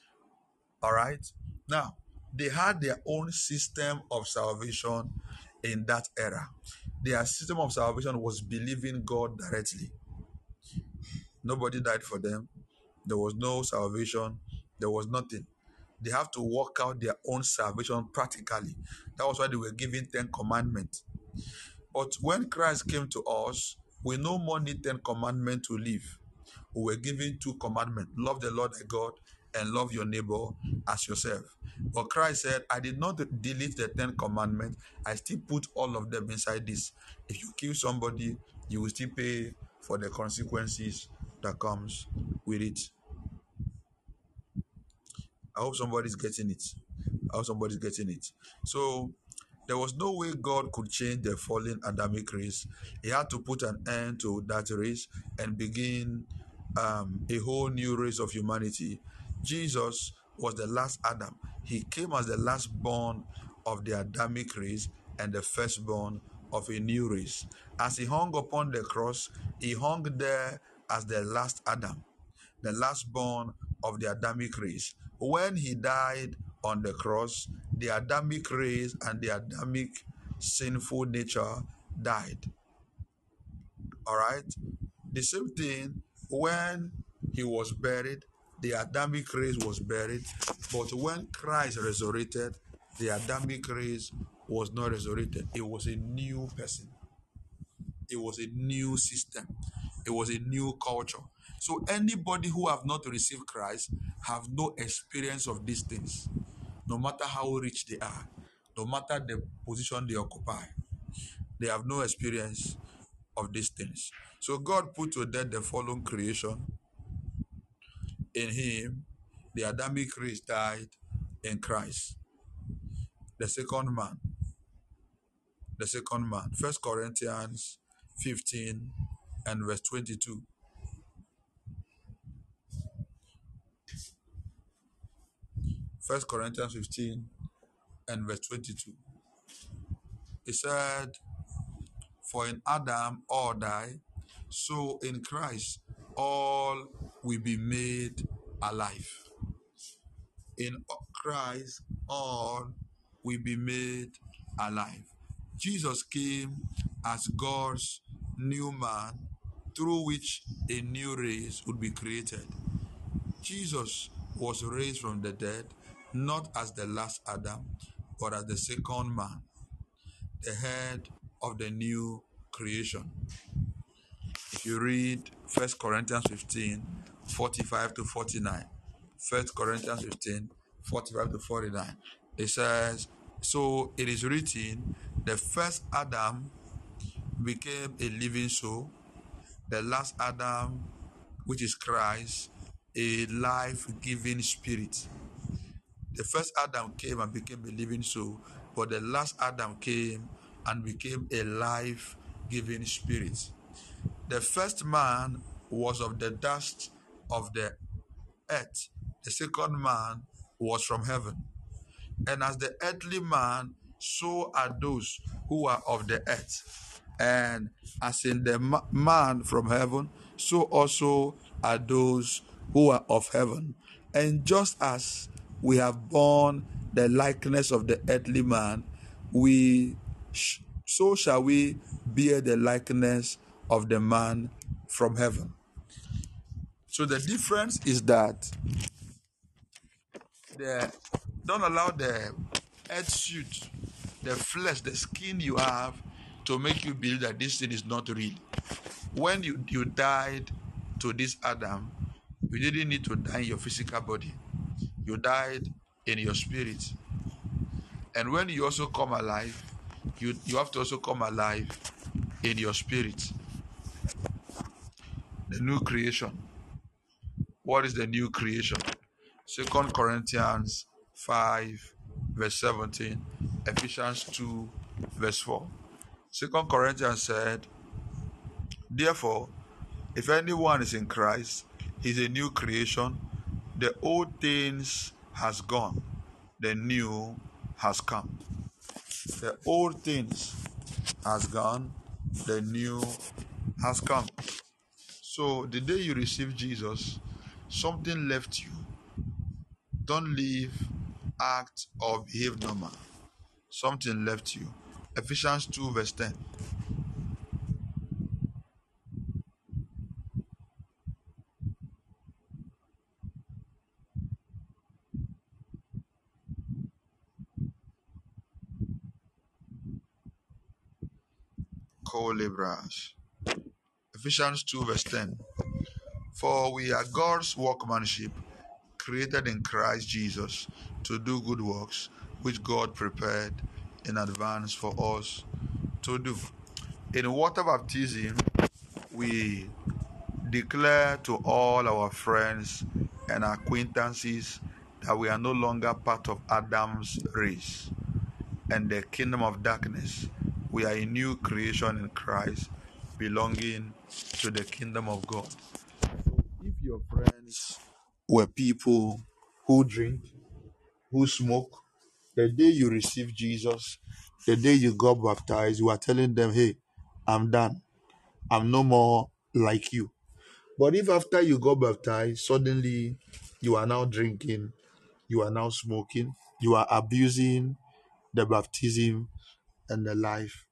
All right. Now, they had their own system of salvation in that era. Their system of salvation was believing God directly. Nobody died for them. There was no salvation. There was nothing. They have to work out their own salvation practically. That was why they were given Ten Commandments. But when Christ came to us, we no more need Ten Commandments to live. We were given two commandments love the Lord thy God and love your neighbor as yourself. But Christ said, I did not delete the Ten Commandments, I still put all of them inside this. If you kill somebody, you will still pay for the consequences that comes with it. I hope somebody's getting it. I hope somebody's getting it. So there was no way God could change the fallen Adamic race. He had to put an end to that race and begin um, a whole new race of humanity. Jesus was the last Adam. He came as the last born of the Adamic race and the firstborn of a new race. As he hung upon the cross, he hung there as the last Adam, the last born of the Adamic race. When he died on the cross, the Adamic race and the Adamic sinful nature died. All right? The same thing when he was buried, the Adamic race was buried, but when Christ resurrected, the Adamic race was not resurrected. It was a new person. It was a new system. It was a new culture. So anybody who have not received Christ have no experience of these things, no matter how rich they are, no matter the position they occupy. They have no experience of these things. So God put to death the fallen creation. In him, the Adamic race died in Christ. The second man. The second man. First Corinthians 15 and verse 22. First Corinthians 15 and verse 22. It said, For in Adam all die, So in Christ, all will be made alive. In Christ, all will be made alive. Jesus came as God's new man through which a new race would be created. Jesus was raised from the dead not as the last Adam, but as the second man, the head of the new creation. You read 1 Corinthians 15, 45 to 49, 1 Corinthians 15, 45 to 49, it says, So it is written, the first Adam became a living soul, the last Adam, which is Christ, a life giving spirit. The first Adam came and became a living soul, but the last Adam came and became a life giving spirit. The first man was of the dust of the earth, the second man was from heaven. And as the earthly man, so are those who are of the earth. And as in the ma- man from heaven, so also are those who are of heaven. And just as we have borne the likeness of the earthly man, we sh- so shall we bear the likeness of the man from heaven. So the difference is that the don't allow the earth suit, the flesh, the skin you have to make you believe that this thing is not real. When you, you died to this Adam, you didn't need to die in your physical body. You died in your spirit. And when you also come alive, you, you have to also come alive in your spirit. The new creation. What is the new creation? Second Corinthians 5, verse 17, Ephesians 2, verse 4. Second Corinthians said, Therefore, if anyone is in Christ, he's a new creation. The old things has gone, the new has come. The old things has gone, the new has come. So the day you receive Jesus, something left you. Don't live, act, or behave normal. Something left you. Ephesians 2, verse 10. Co-laborers. Ephesians 2, verse 10. For we are God's workmanship, created in Christ Jesus to do good works, which God prepared in advance for us to do. In water baptism, we declare to all our friends and acquaintances that we are no longer part of Adam's race and the kingdom of darkness. We are a new creation in Christ, belonging to the kingdom of God. If your friends were people who drink, who smoke, the day you receive Jesus, the day you got baptized, you are telling them, hey, I'm done. I'm no more like you. But if after you got baptized, suddenly you are now drinking, you are now smoking, you are abusing the baptism and the life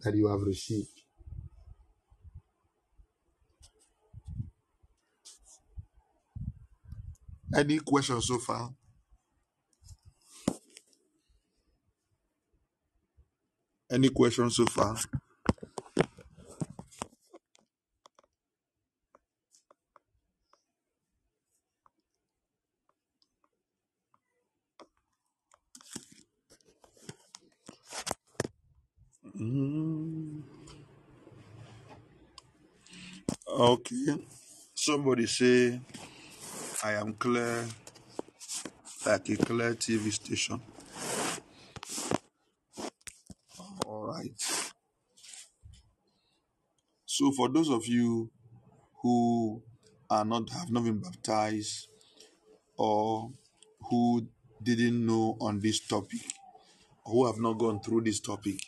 that you have received. Any questions so far? Any questions so far? Mm, okay. Somebody say, I am clear, like a clear TV station. All right. So for those of you who are not have not been baptized or who didn't know on this topic, who have not gone through this topic,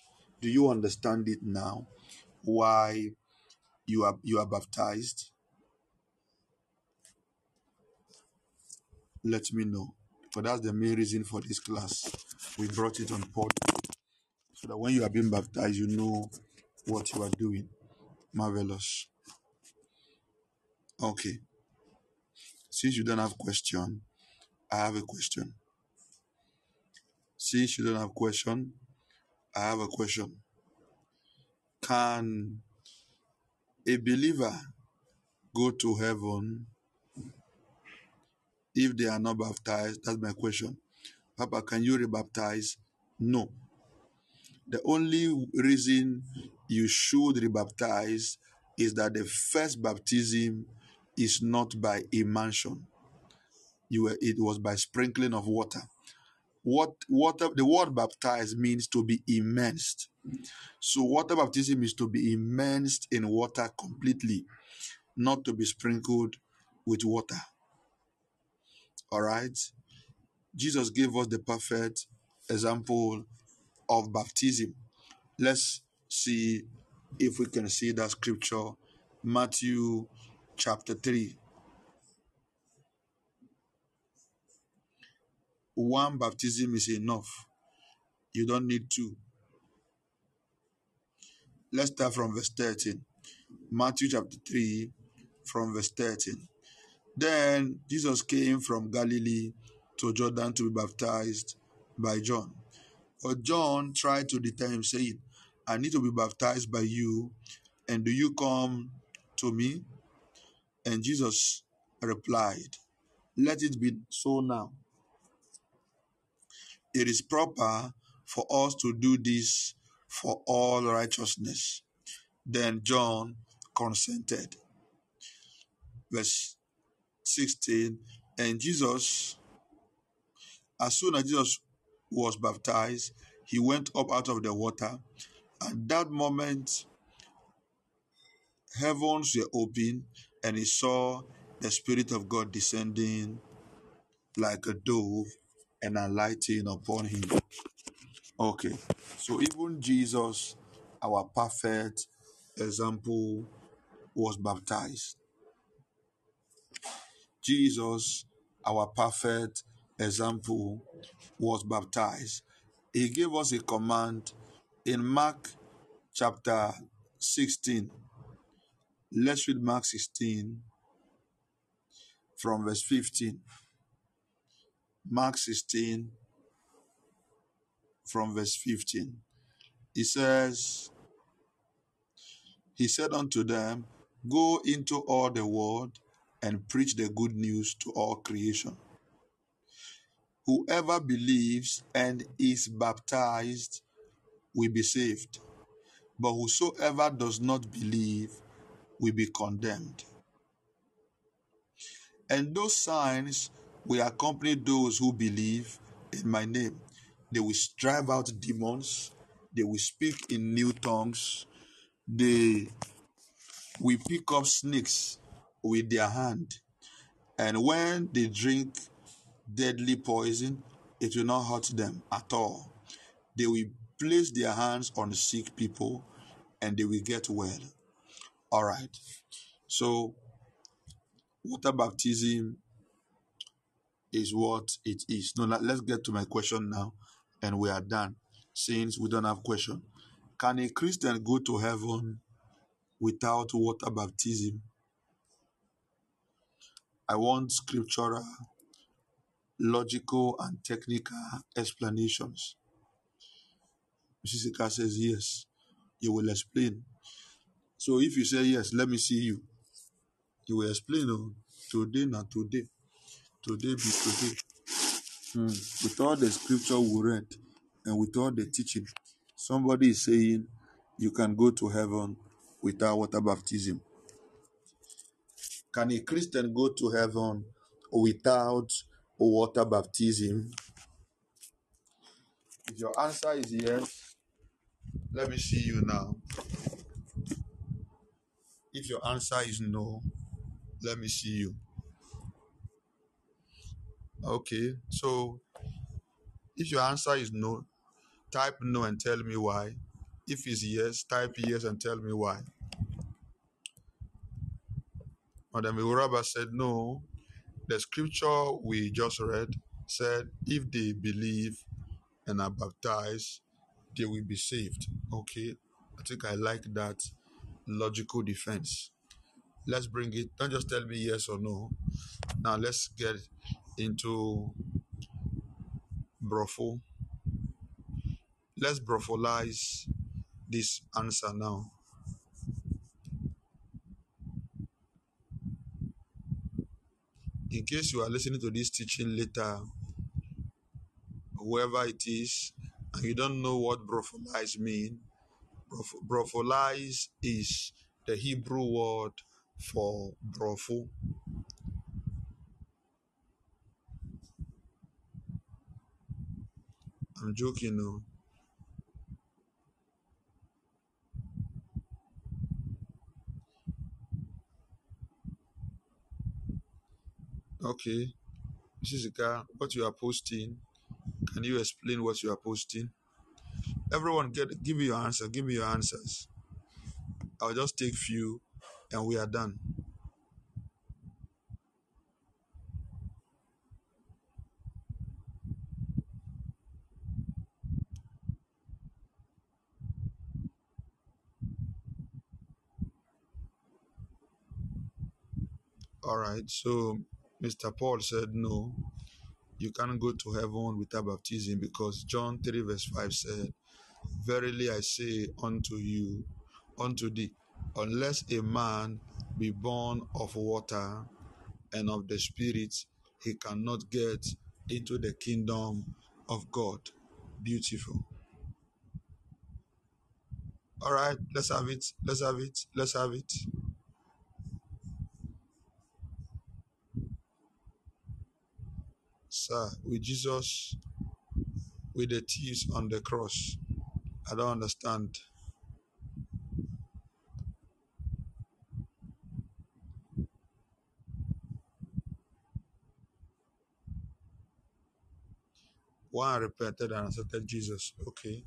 do you understand it now? Why you are you are baptized, let me know. For that's the main reason for this class. We brought it on board so that when you are being baptized, you know what you are doing. Marvelous. Okay. Since you don't have question, I have a question. Since you don't have question, I have a question. Can a believer go to heaven if they are not baptized? That's my question. Papa, can you rebaptize? No. The only reason you should rebaptize is that the first baptism is not by immersion. You were, it was by sprinkling of water. What water the word baptize means to be immersed. So water baptism is to be immersed in water completely, not to be sprinkled with water. All right. Jesus gave us the perfect example of baptism. Let's see if we can see that scripture. Matthew chapter 3. One baptism is enough. You don't need two. Let's start from verse 13. Matthew chapter 3, from verse 13. Then Jesus came from Galilee to Jordan to be baptized by John. But John tried to deter him, saying, I need to be baptized by you, and do you come to me? And Jesus replied, Let it be so now. It is proper for us to do this for all righteousness. Then John consented. Verse 16 And Jesus, as soon as Jesus was baptized, he went up out of the water. At that moment, heavens were open, and he saw the Spirit of God descending like a dove and alighting upon him. Okay, so even Jesus, our perfect example, was baptized. Jesus, our perfect example, was baptized. He gave us a command in Mark chapter 16. Let's read Mark 16 from verse 15. Mark 16 from verse 15. He says, He said unto them, Go into all the world and preach the good news to all creation. Whoever believes and is baptized will be saved, but whosoever does not believe will be condemned. And those signs will accompany those who believe in my name. They will drive out demons, they will speak in new tongues, they will pick up snakes with their hand. And when they drink deadly poison, it will not hurt them at all. They will place their hands on sick people and they will get well. All right. So, water baptism is what it is. No, let- let's get to my question now, and we are done. Since we don't have question, can a Christian go to heaven without water baptism? I want scriptural, logical, and technical explanations. Mrs. Ika says yes. You will explain. So if you say yes, let me see you. You will explain. Oh, today, not today. Today be today. Hmm. With all the scripture we read and with all the teaching, somebody is saying you can go to heaven without water baptism. Can a Christian go to heaven without water baptism? If your answer is yes, let me see you now. If your answer is no, let me see you. Okay, so if your answer is no, type no and tell me why. If it's yes, type yes and tell me why. Madam Uraba said, No, the scripture we just read said, if they believe and are baptized, they will be saved. Okay, I think I like that logical defense. Let's bring it. Don't just tell me yes or no. Now let's get into brofo. Let's brofolize this answer now. In case you are listening to this teaching later, whoever it is, and you don't know what brofolize mean, brofolize is the Hebrew word for brofo. I'm joking, no. Okay, Mrs. Ika, what you are posting, can you explain what you are posting? Everyone, get give me your answer. Give me your answers. I'll just take few, and we are done. All right. So, Mr. Paul said no. You can't go to heaven without baptism because John 3 verse 5 said, Verily I say unto you, unto thee, unless a man be born of water and of the Spirit, he cannot get into the kingdom of God. Beautiful. All right, let's have it. Let's have it. Let's have it. Sir, with Jesus, with the thieves on the cross, I don't understand. Why One repented and accepted Jesus. Okay.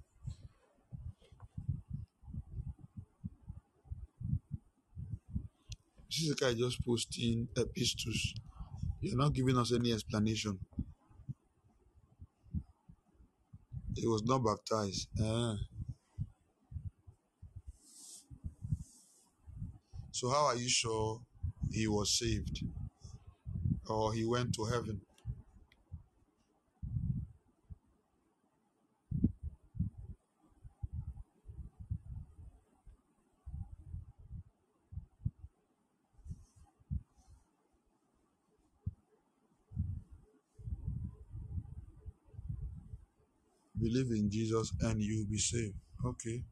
This is guy just posting epistles. You're not giving us any explanation. He was not baptized. Eh. So how are you sure he was saved? Or he went to heaven? Believe in Jesus and you'll be saved. Okay.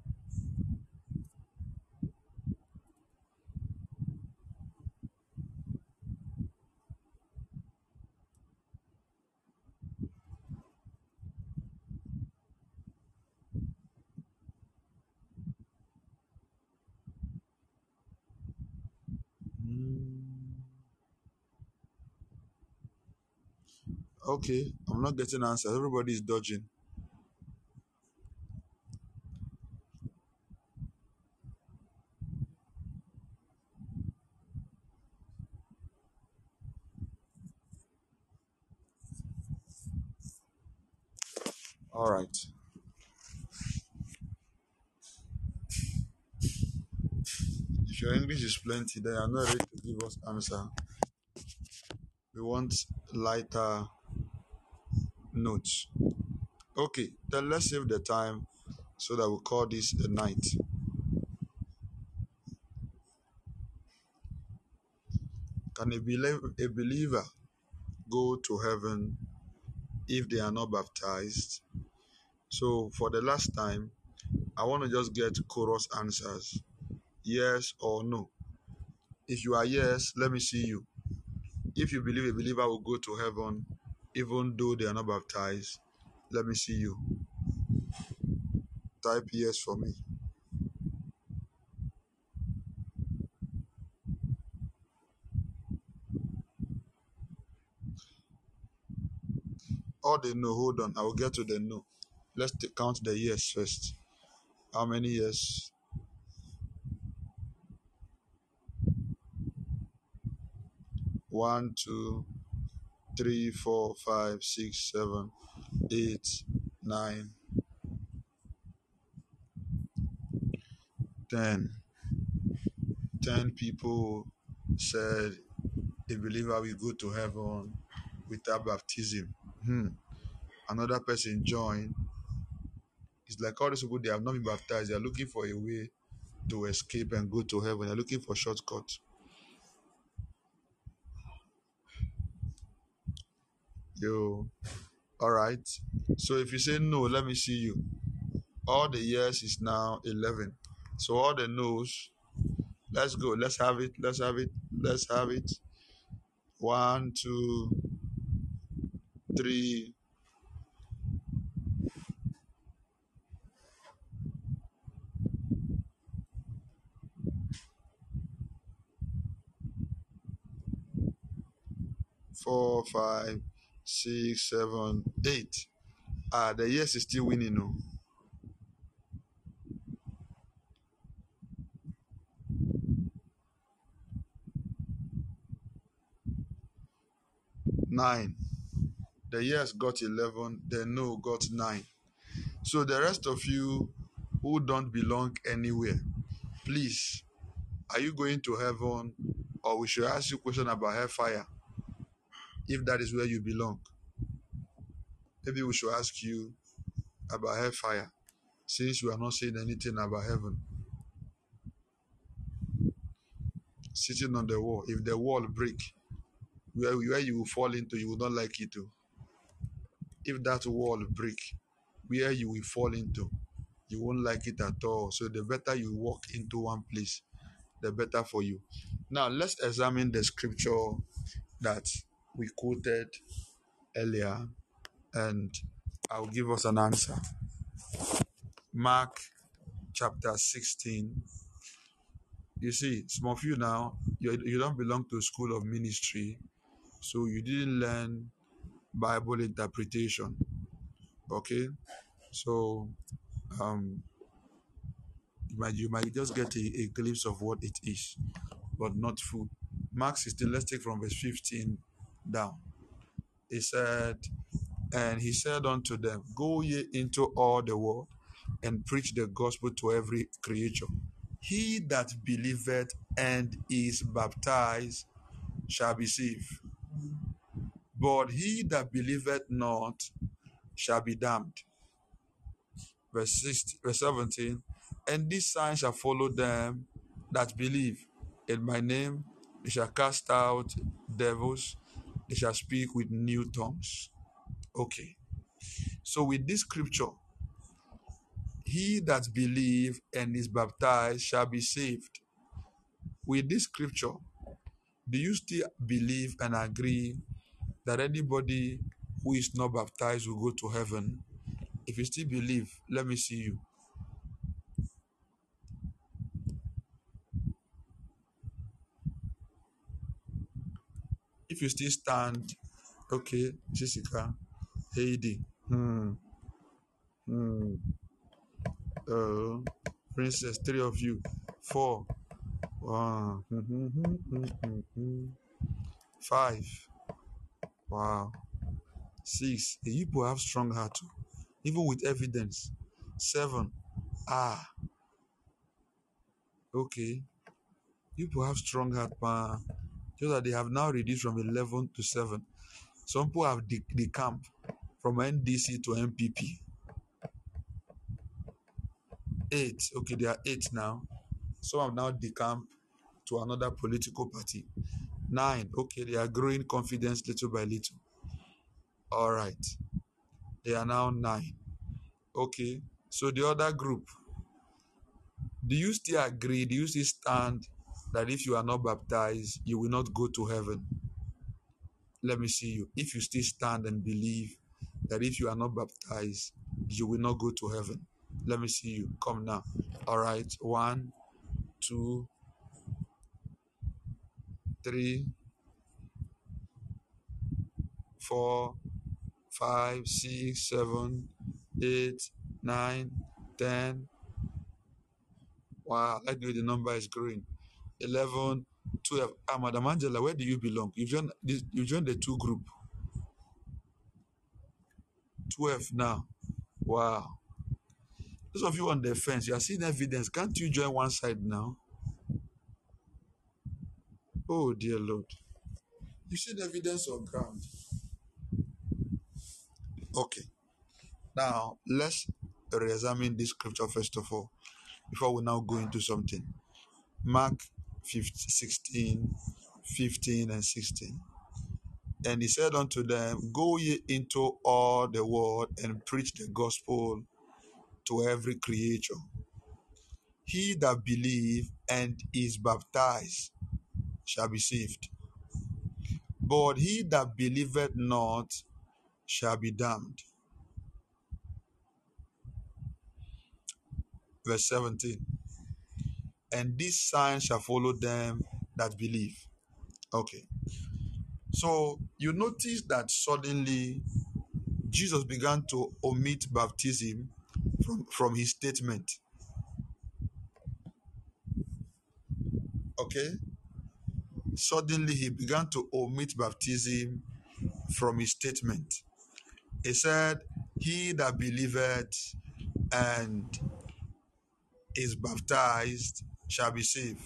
Mm, Okay. I'm not getting answers. Everybody is dodging. All right. If your English is plenty, then you're not ready to give us answer. We want lighter notes. Okay, then let's save the time so that we call this a night. Can a, belie- a believer go to heaven if they are not baptized? So, for the last time, I want to just get chorus answers yes or no. If you are yes, let me see you. If you believe a believer will go to heaven even though they are not baptized, let me see you. Type yes for me. Or the no, hold on, I will get to the no. Let's count the yes first. How many yes? One, two, three, four, five, six, seven, eight, nine, ten. Ten people said a believer will go to heaven without baptism. Hmm. Another person joined. It's like all these people they have not been baptized. They are looking for a way to escape and go to heaven. They're looking for shortcuts. All right. So if you say no, let me see you. All the years is now 11. So all the no's, let's go. Let's have it. Let's have it. Let's have it. One, two, three. Four, five, six, seven, eight. Ah, the yes is still winning, no. Nine. The yes got 11, the no got nine. So the rest of you who don't belong anywhere, please, are you going to heaven or we should ask you question about hellfire if that is where you belong? Maybe we should ask you about hellfire since you are not saying anything about heaven. Sitting on the wall, if the wall break, where, where you will fall into, you will not like it to. If that wall break, where you will fall into, you won't like it at all. So the better you walk into one place, the better for you. Now let's examine the scripture that we quoted earlier, and I'll give us an answer. Mark chapter 16. You see, some of you now, you, you don't belong to a school of ministry, so you didn't learn Bible interpretation. Okay? So um you might you might just get a, a glimpse of what it is, but not full. Mark 16, let's take from verse 15 down. He said, And he said unto them, Go ye into all the world and preach the gospel to every creature. He that believeth and is baptized shall be saved, but he that believeth not shall be damned. Verse 16, verse 17, and this sign shall follow them that believe. In my name they shall cast out devils, they shall speak with new tongues. Okay. So with this scripture, he that believe and is baptized shall be saved. With this scripture, do you still believe and agree that anybody who is not baptized will go to heaven? If you still believe, let me see you. If you still stand, okay, Jessica, Heidi, hmm, hmm, uh, Princess, three of you, four, one, hmm, hmm, hmm, five, wow, six. The people have strong heart, too, even with evidence. Seven, ah, okay. You people have strong heart, man. Just that they have now reduced from 11 to 7. Some people have the camp from NDC to NPP. Eight. Okay, they are eight now. Some have now decamped to another political party. Nine. Okay, they are growing confidence little by little. All right. They are now nine. Okay. So the other group, do you still agree? Do you still stand that if you are not baptized, you will not go to heaven? Let me see you. If you still stand and believe that if you are not baptized, you will not go to heaven. Let me see you. Come now. All right. One, two, three, four, five, six, seven, eight, nine, ten. Wow, like the way the number is growing. 11, 12. Ah, Madam Angela, where do you belong? You joined, you joined the two group. 12 now. Wow. Those of you on the fence, you are seeing evidence. Can't you join one side now? Oh, dear Lord. You see the evidence on ground. Okay. Now, let's re examine this scripture first of all before we now go into something. Mark 15, 16, 15, and 16. And he said unto them, Go ye into all the world and preach the gospel to every creature. He that believe and is baptized shall be saved, but he that believeth not shall be damned. Verse 17. And this sign shall follow them that believe. Okay. So you notice that suddenly Jesus began to omit baptism from, from his statement. Okay? Suddenly he began to omit baptism from his statement. He said, He that believeth and is baptized shall be saved.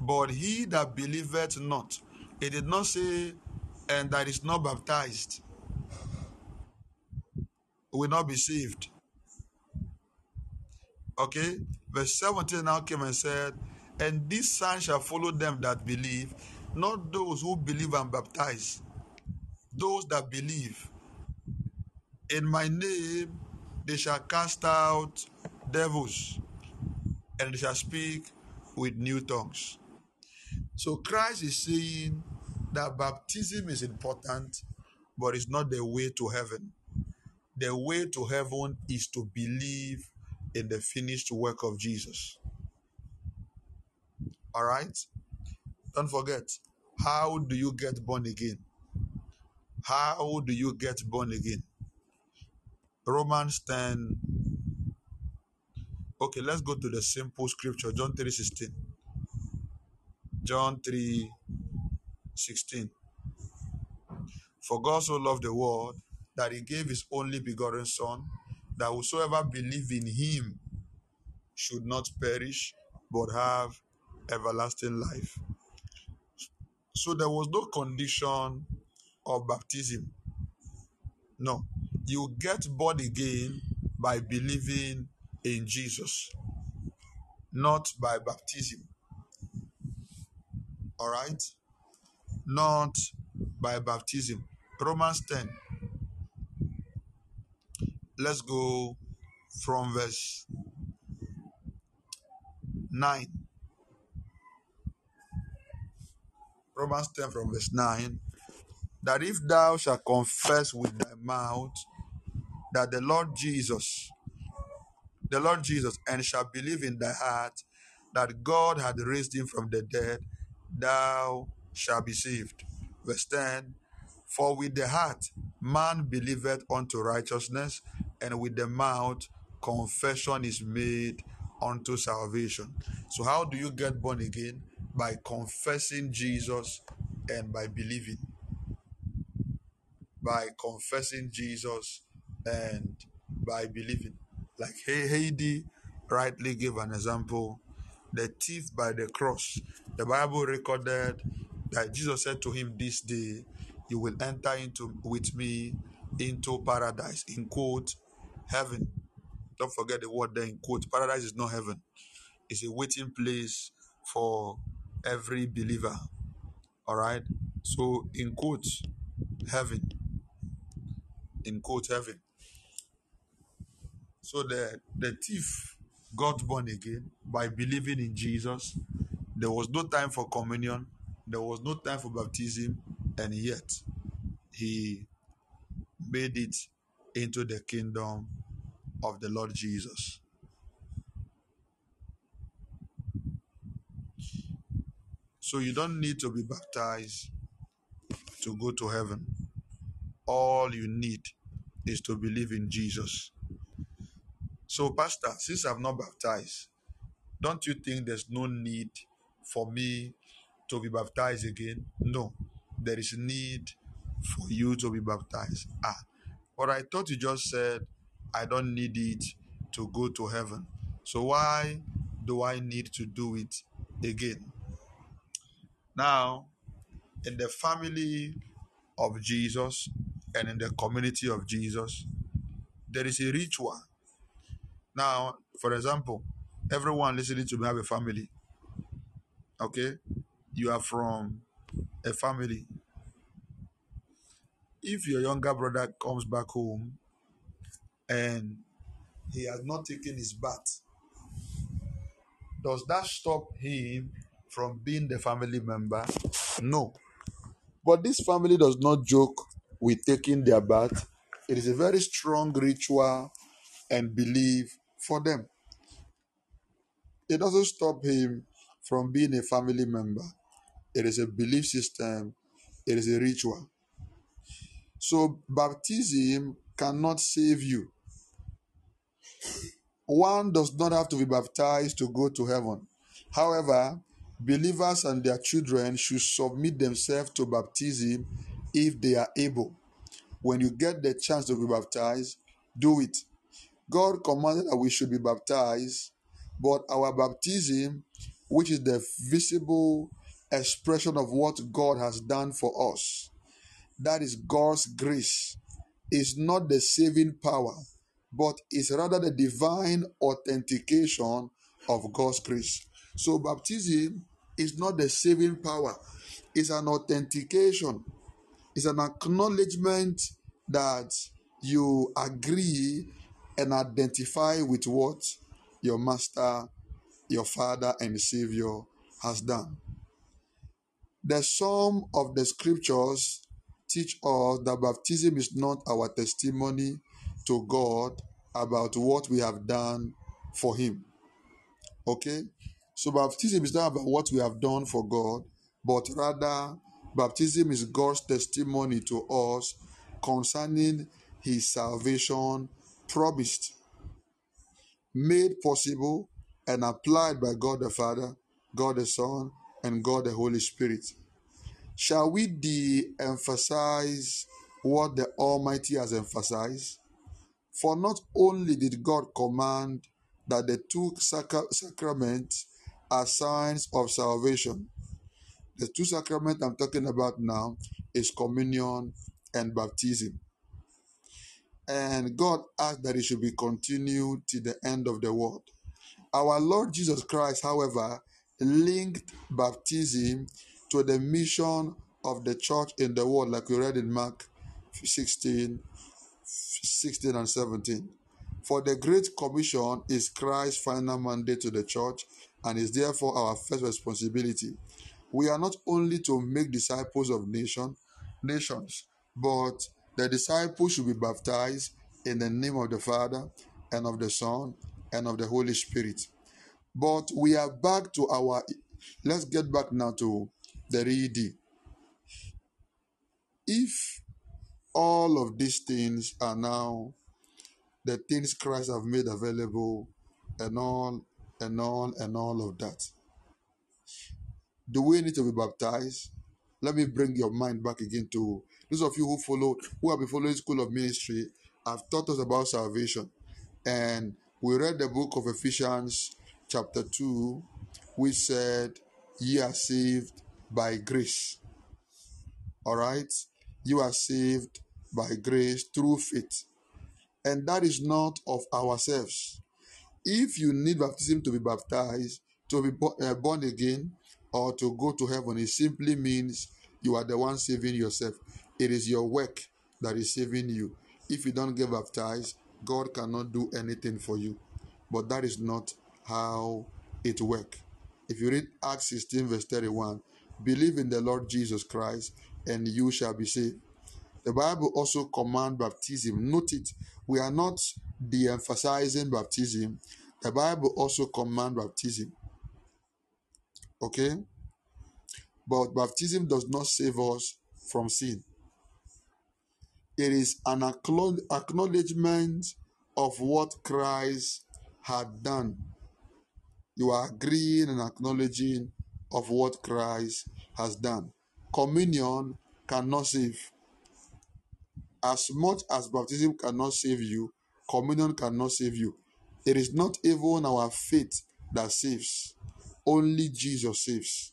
But he that believeth not, he did not say, and that is not baptized will not be saved. Okay? Verse 17 now came and said, And this sign shall follow them that believe, not those who believe and baptize, those that believe. In my name they shall cast out devils, and they shall speak with new tongues. So Christ is saying that baptism is important, but it's not the way to heaven. The way to heaven is to believe in the finished work of Jesus. All right? Don't forget, how do you get born again? How do you get born again? Romans 10. Okay, let's go to the simple scripture, John 3 16. John 3 16. For God so loved the world that he gave his only begotten Son, that whosoever believe in him should not perish, but have everlasting life. So there was no condition of baptism. No. You get born again by believing in Jesus, not by baptism. All right? Not by baptism. Romans 10. Let's go from verse 9. Romans 10 from verse 9. That if thou shalt confess with thy mouth that the Lord Jesus, the Lord Jesus, and shall believe in thy heart that God had raised him from the dead, thou shalt be saved. Verse 10 For with the heart man believeth unto righteousness, and with the mouth confession is made unto salvation. So, how do you get born again? By confessing Jesus and by believing. By confessing Jesus and by believing. Like Heidi rightly gave an example, the thief by the cross. The Bible recorded that Jesus said to him, This day you will enter into with me into paradise. In quote, heaven. Don't forget the word there in quote. Paradise is not heaven. It's a waiting place for every believer. All right. So in quote, heaven. In quote, heaven. So the the thief got born again by believing in Jesus. There was no time for communion. There was no time for baptism, and yet he made it into the kingdom of the Lord Jesus. So you don't need to be baptized to go to heaven. All you need is to believe in Jesus. So, Pastor, since I'm not baptized, don't you think there's no need for me to be baptized again? No. There is need for you to be baptized. Ah, but I thought you just said, I don't need it to go to heaven. So why do I need to do it again? Now, in the family of Jesus and in the community of Jesus, there is a ritual. Now, for example, everyone listening to me have a family. Okay? You are from a family. If your younger brother comes back home and he has not taken his bath, does that stop him from being the family member? No. But this family does not joke with taking their bath. It is a very strong ritual and belief for them. It doesn't stop him from being a family member. It is a belief system, it is a ritual. So, baptism cannot save you. One does not have to be baptized to go to heaven. However, believers and their children should submit themselves to baptism if they are able. When you get the chance to be baptized, do it. God commanded that we should be baptized, but our baptism, which is the visible expression of what God has done for us, that is God's grace, is not the saving power, but is rather the divine authentication of God's grace. So, baptism is not the saving power, it's an authentication, it's an acknowledgement that you agree and identify with what your master, your father, and savior has done. The sum of the scriptures teach us that baptism is not our testimony to God about what we have done for Him. Okay? So, baptism is not about what we have done for God, but rather, baptism is God's testimony to us concerning His salvation promised, made possible, and applied by God the Father, God the Son, and God the Holy Spirit. Shall we de emphasize what the Almighty has emphasized? For not only did God command that the two sacra- sacraments are signs of salvation, the two sacraments I'm talking about now is communion and baptism. And God asked that it should be continued to the end of the world. Our Lord Jesus Christ, however, linked baptism to the mission of the church in the world, like we read in Mark 16, 16 and 17. For the Great Commission is Christ's final mandate to the church and is therefore our first responsibility. We are not only to make disciples of nation, nations, but the disciples should be baptized in the name of the Father and of the Son and of the Holy Spirit. But we are back to our. Let's get back now to the reading. If all of these things are now the things Christ have made available, and all and all and all of that, do we need to be baptized? Let me bring your mind back again to those of you who follow, who have been following School of Ministry, have taught us about salvation. And we read the book of Ephesians, chapter 2, which said, Ye are saved by grace. All right? You are saved by grace through faith. And that is not of ourselves. If you need baptism to be baptized, to be uh, born again, or to go to heaven, it simply means you are the one saving yourself. It is your work that is saving you. If you don't get baptized, God cannot do anything for you. But that is not how it works. If you read Acts 16, verse 31, believe in the Lord Jesus Christ and you shall be saved. The Bible also command baptism. Note it. We are not de-emphasizing baptism. The Bible also command baptism. Okay? But baptism does not save us from sin. It is an acknowledgement of what Christ had done. You are agreeing and acknowledging of what Christ has done. Communion cannot save. As much as baptism cannot save you, communion cannot save you. It is not even our faith that saves, only Jesus saves.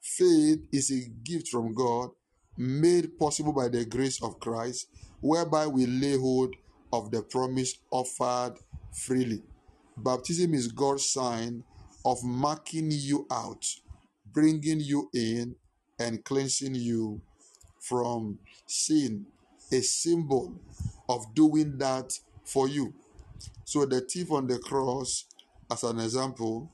Faith is a gift from God made possible by the grace of Christ, whereby we lay hold of the promise offered freely. Baptism is God's sign of marking you out, bringing you in, and cleansing you from sin, a symbol of doing that for you. So, the thief on the cross, as an example,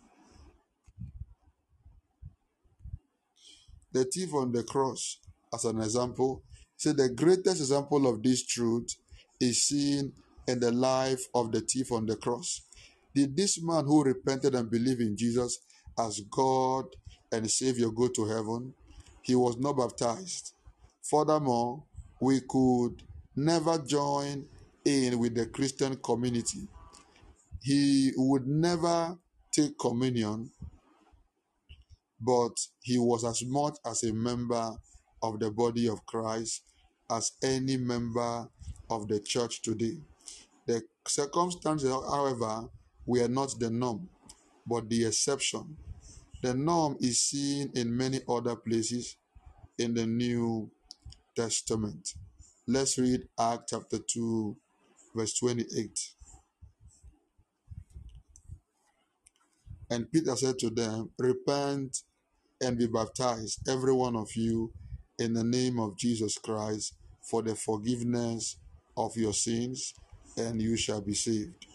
the thief on the cross, as an example, say the greatest example of this truth is seen in the life of the thief on the cross. Did this man who repented and believed in Jesus as God and Savior go to heaven? He was not baptized. Furthermore, we could never join in with the Christian community. He would never take communion, but he was as much as a member of the body of Christ as any member of the church today. The circumstances, however, were not the norm, but the exception. The norm is seen in many other places in the New Testament. Let's read Acts chapter 2, verse 28. And Peter said to them, Repent and be baptized, every one of you, in the name of Jesus Christ, for the forgiveness of your sins, and you shall be saved.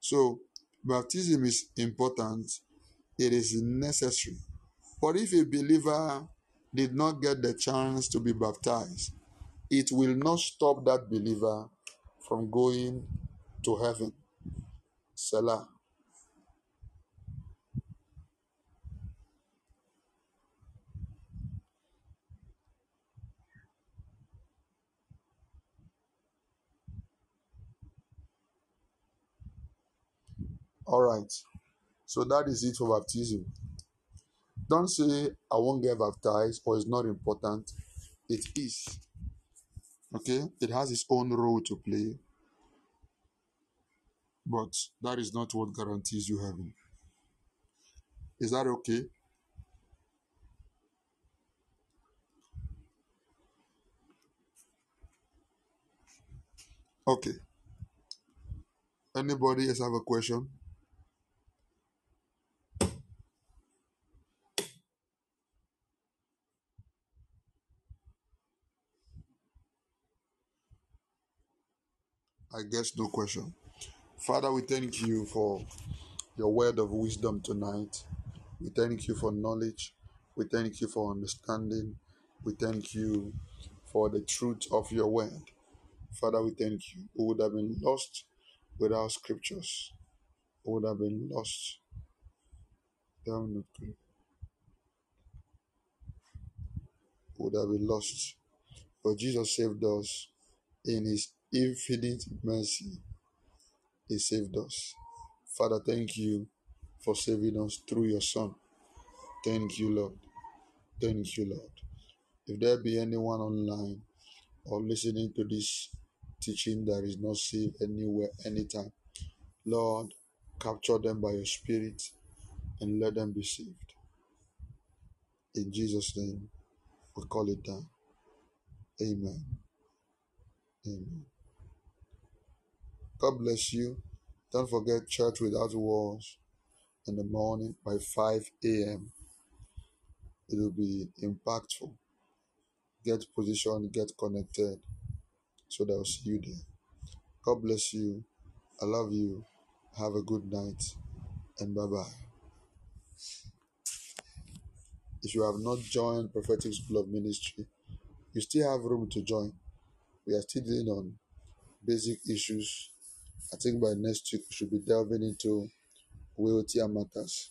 So, baptism is important, it is necessary. But if a believer did not get the chance to be baptized, it will not stop that believer from going to heaven. Selah. All right. So that is it for baptism. Don't say, I won't get baptized or it's not important. It is. Okay? It has its own role to play. But that is not what guarantees you heaven. Is that okay? Okay. Anybody else have a question? I guess no question. Father, we thank you for your word of wisdom tonight. We thank you for knowledge. We thank you for understanding. We thank you for the truth of your word. Father, we thank you. We would have been lost without scriptures. We would have been lost. Damn, not good. We would have been lost. But Jesus saved us in his infinite mercy. He saved us. Father, thank you for saving us through your Son. Thank you, Lord. Thank you, Lord. If there be anyone online or listening to this teaching that is not saved anywhere, anytime, Lord, capture them by your Spirit and let them be saved. In Jesus' name, we call it down. Amen. Amen. God bless you. Don't forget church without walls in the morning by 5 a.m. It will be impactful. Get positioned, get connected, so that I'll see you there. God bless you. I love you. Have a good night, and bye bye. If you have not joined Prophetic School of Ministry, you still have room to join. We are still dealing on basic issues. I think by next week we should be delving into weightier matters.